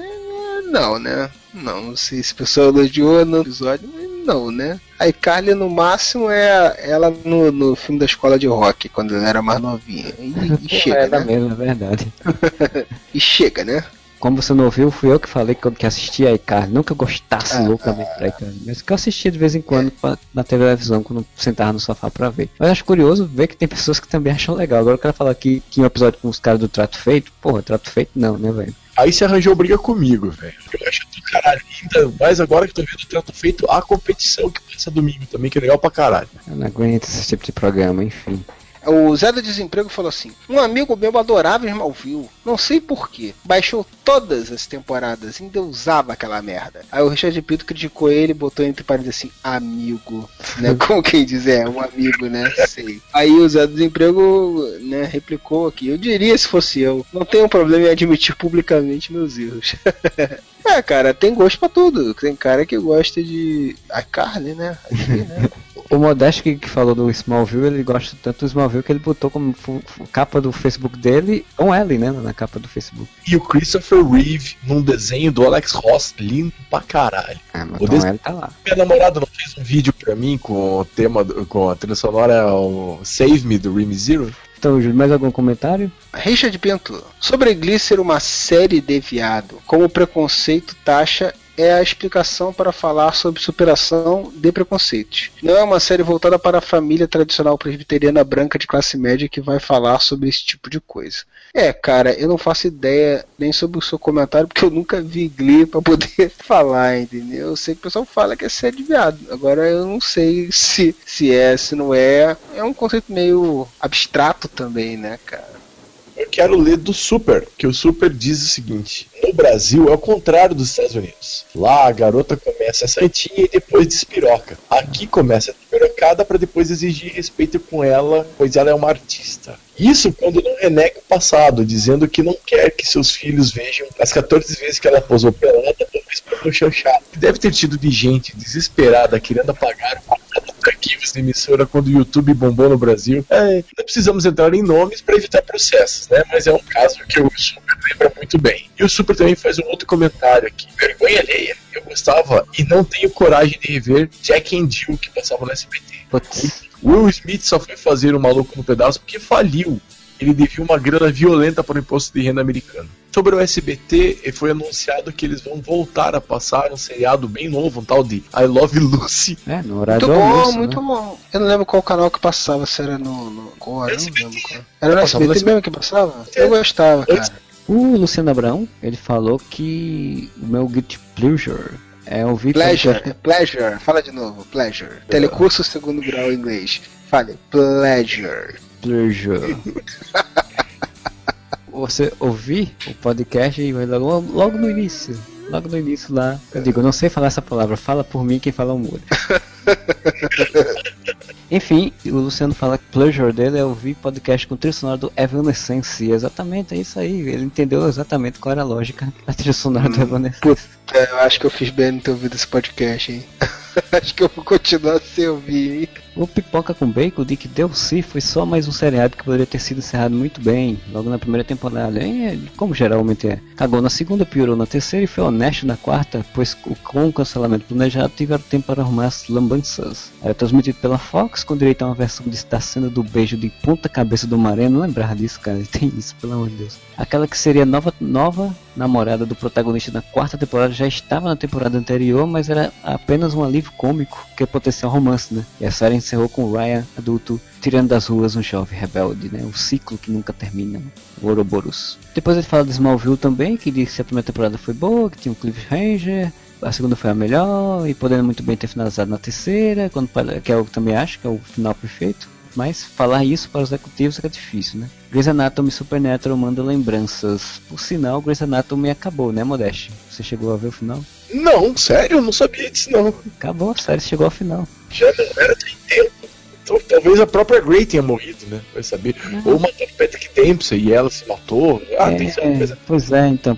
não, né? Não, não sei se o pessoal elogiou no episódio, não, né? A iCarly no máximo é ela no, no filme da escola de rock, quando ela era mais novinha. E, e chega, é né? mesmo, é verdade. e chega, né? Como você não ouviu, fui eu que falei que, que assistia a iCarly. Não que eu gostasse ah, loucamente ah, da iCarly, mas que eu assistia de vez em quando é. na televisão, quando sentava no sofá pra ver. Mas acho curioso ver que tem pessoas que também acham legal. Agora eu quero falar aqui que um episódio com os caras do Trato Feito, porra, Trato Feito não, né, velho? Aí você arranjou briga comigo, velho. Eu acho caralho. Ainda mais agora que tô vendo o trato feito a competição que passa domingo também, que é legal pra caralho. Eu não aguento esse tipo de programa, enfim. O Zé do Desemprego falou assim: Um amigo meu adorava Smallville, não sei porquê. Baixou todas as temporadas, ainda usava aquela merda. Aí o Richard Pinto criticou ele e botou entre parênteses assim: amigo. Né? Como quem diz, é, um amigo, né? Sei. Aí o Zé do Desemprego né, replicou aqui: Eu diria se fosse eu. Não tenho problema em admitir publicamente meus erros. É, cara, tem gosto pra tudo. Tem cara que gosta de. A carne, né? Aqui, né? O Modeste que, que falou do Smallville, ele gosta tanto do Smallville que ele botou como capa do Facebook dele um L, né? Na capa do Facebook. E o Christopher Reeve num desenho do Alex Ross, lindo pra caralho. Ah, mas O o des- L tá lá. Minha namorada não fez um vídeo pra mim com o tema, do- com a trilha sonora o Save Me do Rim Zero. Então, Júlio, mais algum comentário? Richard Pinto. Sobre Glee ser uma série de viado, como o preconceito taxa é a explicação para falar sobre superação de preconceitos. Não é uma série voltada para a família tradicional presbiteriana branca de classe média que vai falar sobre esse tipo de coisa. É, cara, eu não faço ideia nem sobre o seu comentário, porque eu nunca vi Glee para poder falar, entendeu? Eu sei que o pessoal fala que é série de viado. Agora eu não sei se, se é, se não é. É um conceito meio abstrato também, né, cara? Eu quero ler do Super, que o Super diz o seguinte: No Brasil é o contrário dos Estados Unidos. Lá a garota começa santinha e depois despiroca. Aqui começa despirocada para depois exigir respeito com ela, pois ela é uma artista. Isso quando não renega o passado, dizendo que não quer que seus filhos vejam as 14 vezes que ela posou pelada depois pelo chanchado. Deve ter tido de gente desesperada querendo apagar o arquivos da emissora quando o YouTube bombou no Brasil. É, não precisamos entrar em nomes para evitar processos, né? Mas é um caso que o Super lembra muito bem. E o Super também faz um outro comentário aqui. Vergonha alheia. Eu gostava e não tenho coragem de rever Jack and Jill que passava no SBT. Putz, Will Smith só foi fazer o maluco no pedaço porque faliu. Ele devia uma grana violenta para o imposto de renda americano. Sobre o SBT, foi anunciado que eles vão voltar a passar um seriado bem novo, um tal de I Love Lucy. é, no horário Muito bom, almoço, muito né? bom. Eu não lembro qual canal que passava, se era no. no qual era, eu não SBT. lembro qual. Era no no SBT mesmo que passava? Eu gostava, cara. O Luciano Abrão, ele falou que o meu Guilty Pleasure é ouvir... Pleasure, pleasure, fala de novo, pleasure. Telecurso segundo grau em inglês. Fale, pleasure. Pleasure. Você ouvir o podcast e vai logo, logo no início. Logo no início lá. Eu digo, eu não sei falar essa palavra, fala por mim quem fala o muro. Enfim, o Luciano fala que o pleasure dele é ouvir podcast com trilha sonora do Evanescence. Exatamente, é isso aí. Ele entendeu exatamente qual era a lógica da trilha sonora do Evanescence. Eu acho que eu fiz bem no ter ouvido esse podcast, hein? acho que eu vou continuar sem ouvir, hein? O Pipoca com Bacon de que Delcy foi só mais um seriado que poderia ter sido encerrado muito bem, logo na primeira temporada. É, como geralmente é. Cagou na segunda, piorou na terceira e foi honesto na quarta, pois com o cancelamento planejado tiveram tempo para arrumar as lambanças. É transmitido pela Fox, com direito a uma versão de estar sendo do beijo de ponta cabeça do Maré. Não lembrava disso, cara. Tem isso, pelo amor de Deus. Aquela que seria nova, nova namorada do protagonista na quarta temporada já estava na temporada anterior, mas era apenas um alívio cômico que é potencial romance, né? E a série encerrou com o Ryan adulto tirando das ruas um jovem rebelde, né? O ciclo que nunca termina, né? o Ouroboros. Depois ele fala de Smallville também, que disse que a primeira temporada foi boa, que tinha um cliffhanger, a segunda foi a melhor, e podendo muito bem ter finalizado na terceira, quando, que é o que também acho, que é o final perfeito. Mas falar isso para os executivos é difícil, né? Grey's Anatomy Supernatural manda lembranças. Por sinal, Grey's Anatomy acabou, né, Modeste? Você chegou a ver o final? Não, sério, eu não sabia disso não. Acabou, a série chegou ao final. Já não era tem tempo. Então, talvez a própria Grey tenha morrido, né? Vai saber. Ou matou o Patrick Dempsey e ela se matou. Ah, É, tem certeza. pois é, então,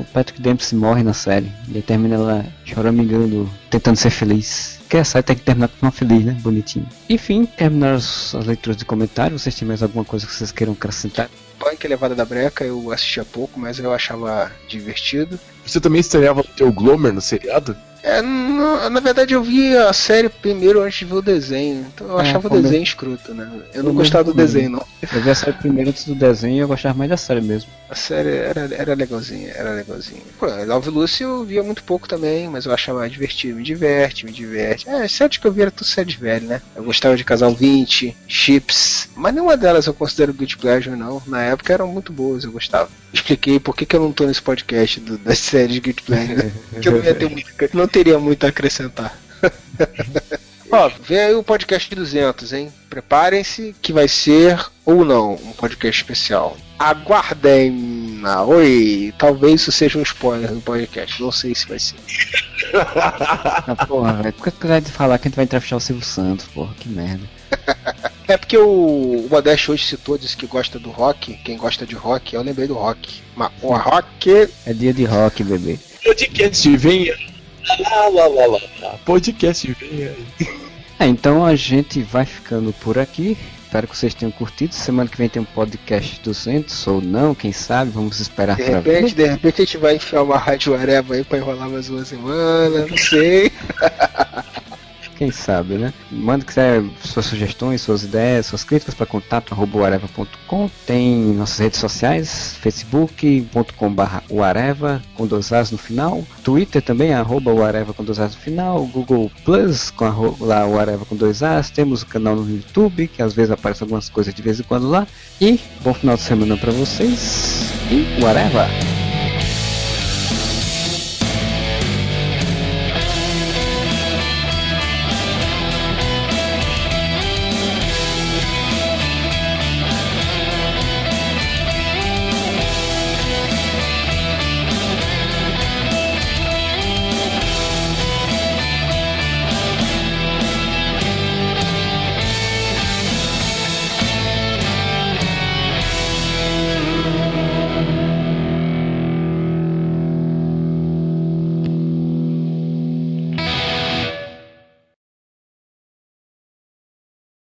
o Patrick Dempsey morre na série. E termina ela choramingando, tentando ser feliz. Porque a série tem que terminar com uma feliz, né? Bonitinho. Enfim, terminaram as, as leituras de comentários. Vocês têm mais alguma coisa que vocês queiram acrescentar? Punk Levada da Breca eu assistia pouco, mas eu achava divertido. Você também estreava o teu Glomer no seriado? É, na, na verdade eu vi a série primeiro antes de ver o desenho. Então eu É, achava o desenho escroto, né? Eu não gostava do também. desenho, não. Eu vi a série primeiro antes do desenho e eu gostava mais da série mesmo. A série era, era legalzinha, era legalzinha. Pô, Love Lucy eu via muito pouco também, mas eu achava divertido. Me diverte, me diverte. É, séries que eu via era tudo séries velho, né? Eu gostava de Casal 20, Chips, mas nenhuma delas eu considero Good Pleasure, não. Na época eram muito boas, eu gostava. Expliquei por que, que eu não tô nesse podcast do- das séries Good Pleasure, que eu não, ia ter muito, não teria muito a acrescentar. Ó, vem aí o podcast 200, hein? Preparem-se que vai ser, ou não, um podcast especial. Aguardem! Ah, oi! Talvez isso seja um spoiler do podcast, não sei se vai ser. ah, porra, velho. Por que tu de falar que a gente vai entrevistar o Silvio Santos, porra? Que merda. É porque o, o Modeste hoje citou, disse que gosta do rock. Quem gosta de rock, eu lembrei do rock. Mas o rock. É dia de rock, bebê. Podcast vem. Lá, lá, lá, lá. Podcast vem aí. É, então a gente vai ficando por aqui. Espero que vocês tenham curtido. Semana que vem tem um podcast 200 ou não, quem sabe? Vamos esperar de pra repente, ver. De repente a gente vai enfiar uma rádio areva aí pra enrolar mais uma semana, não sei. Quem sabe, né? Manda quiser suas sugestões, suas ideias, suas críticas para contato@areva.com. Tem nossas redes sociais, facebook.com/barra com dois as no final, Twitter também arroba uareva com dois as no final, Google Plus com lá uareva com dois as. Temos o canal no YouTube que às vezes aparece algumas coisas de vez em quando lá. E bom final de semana para vocês e uareva.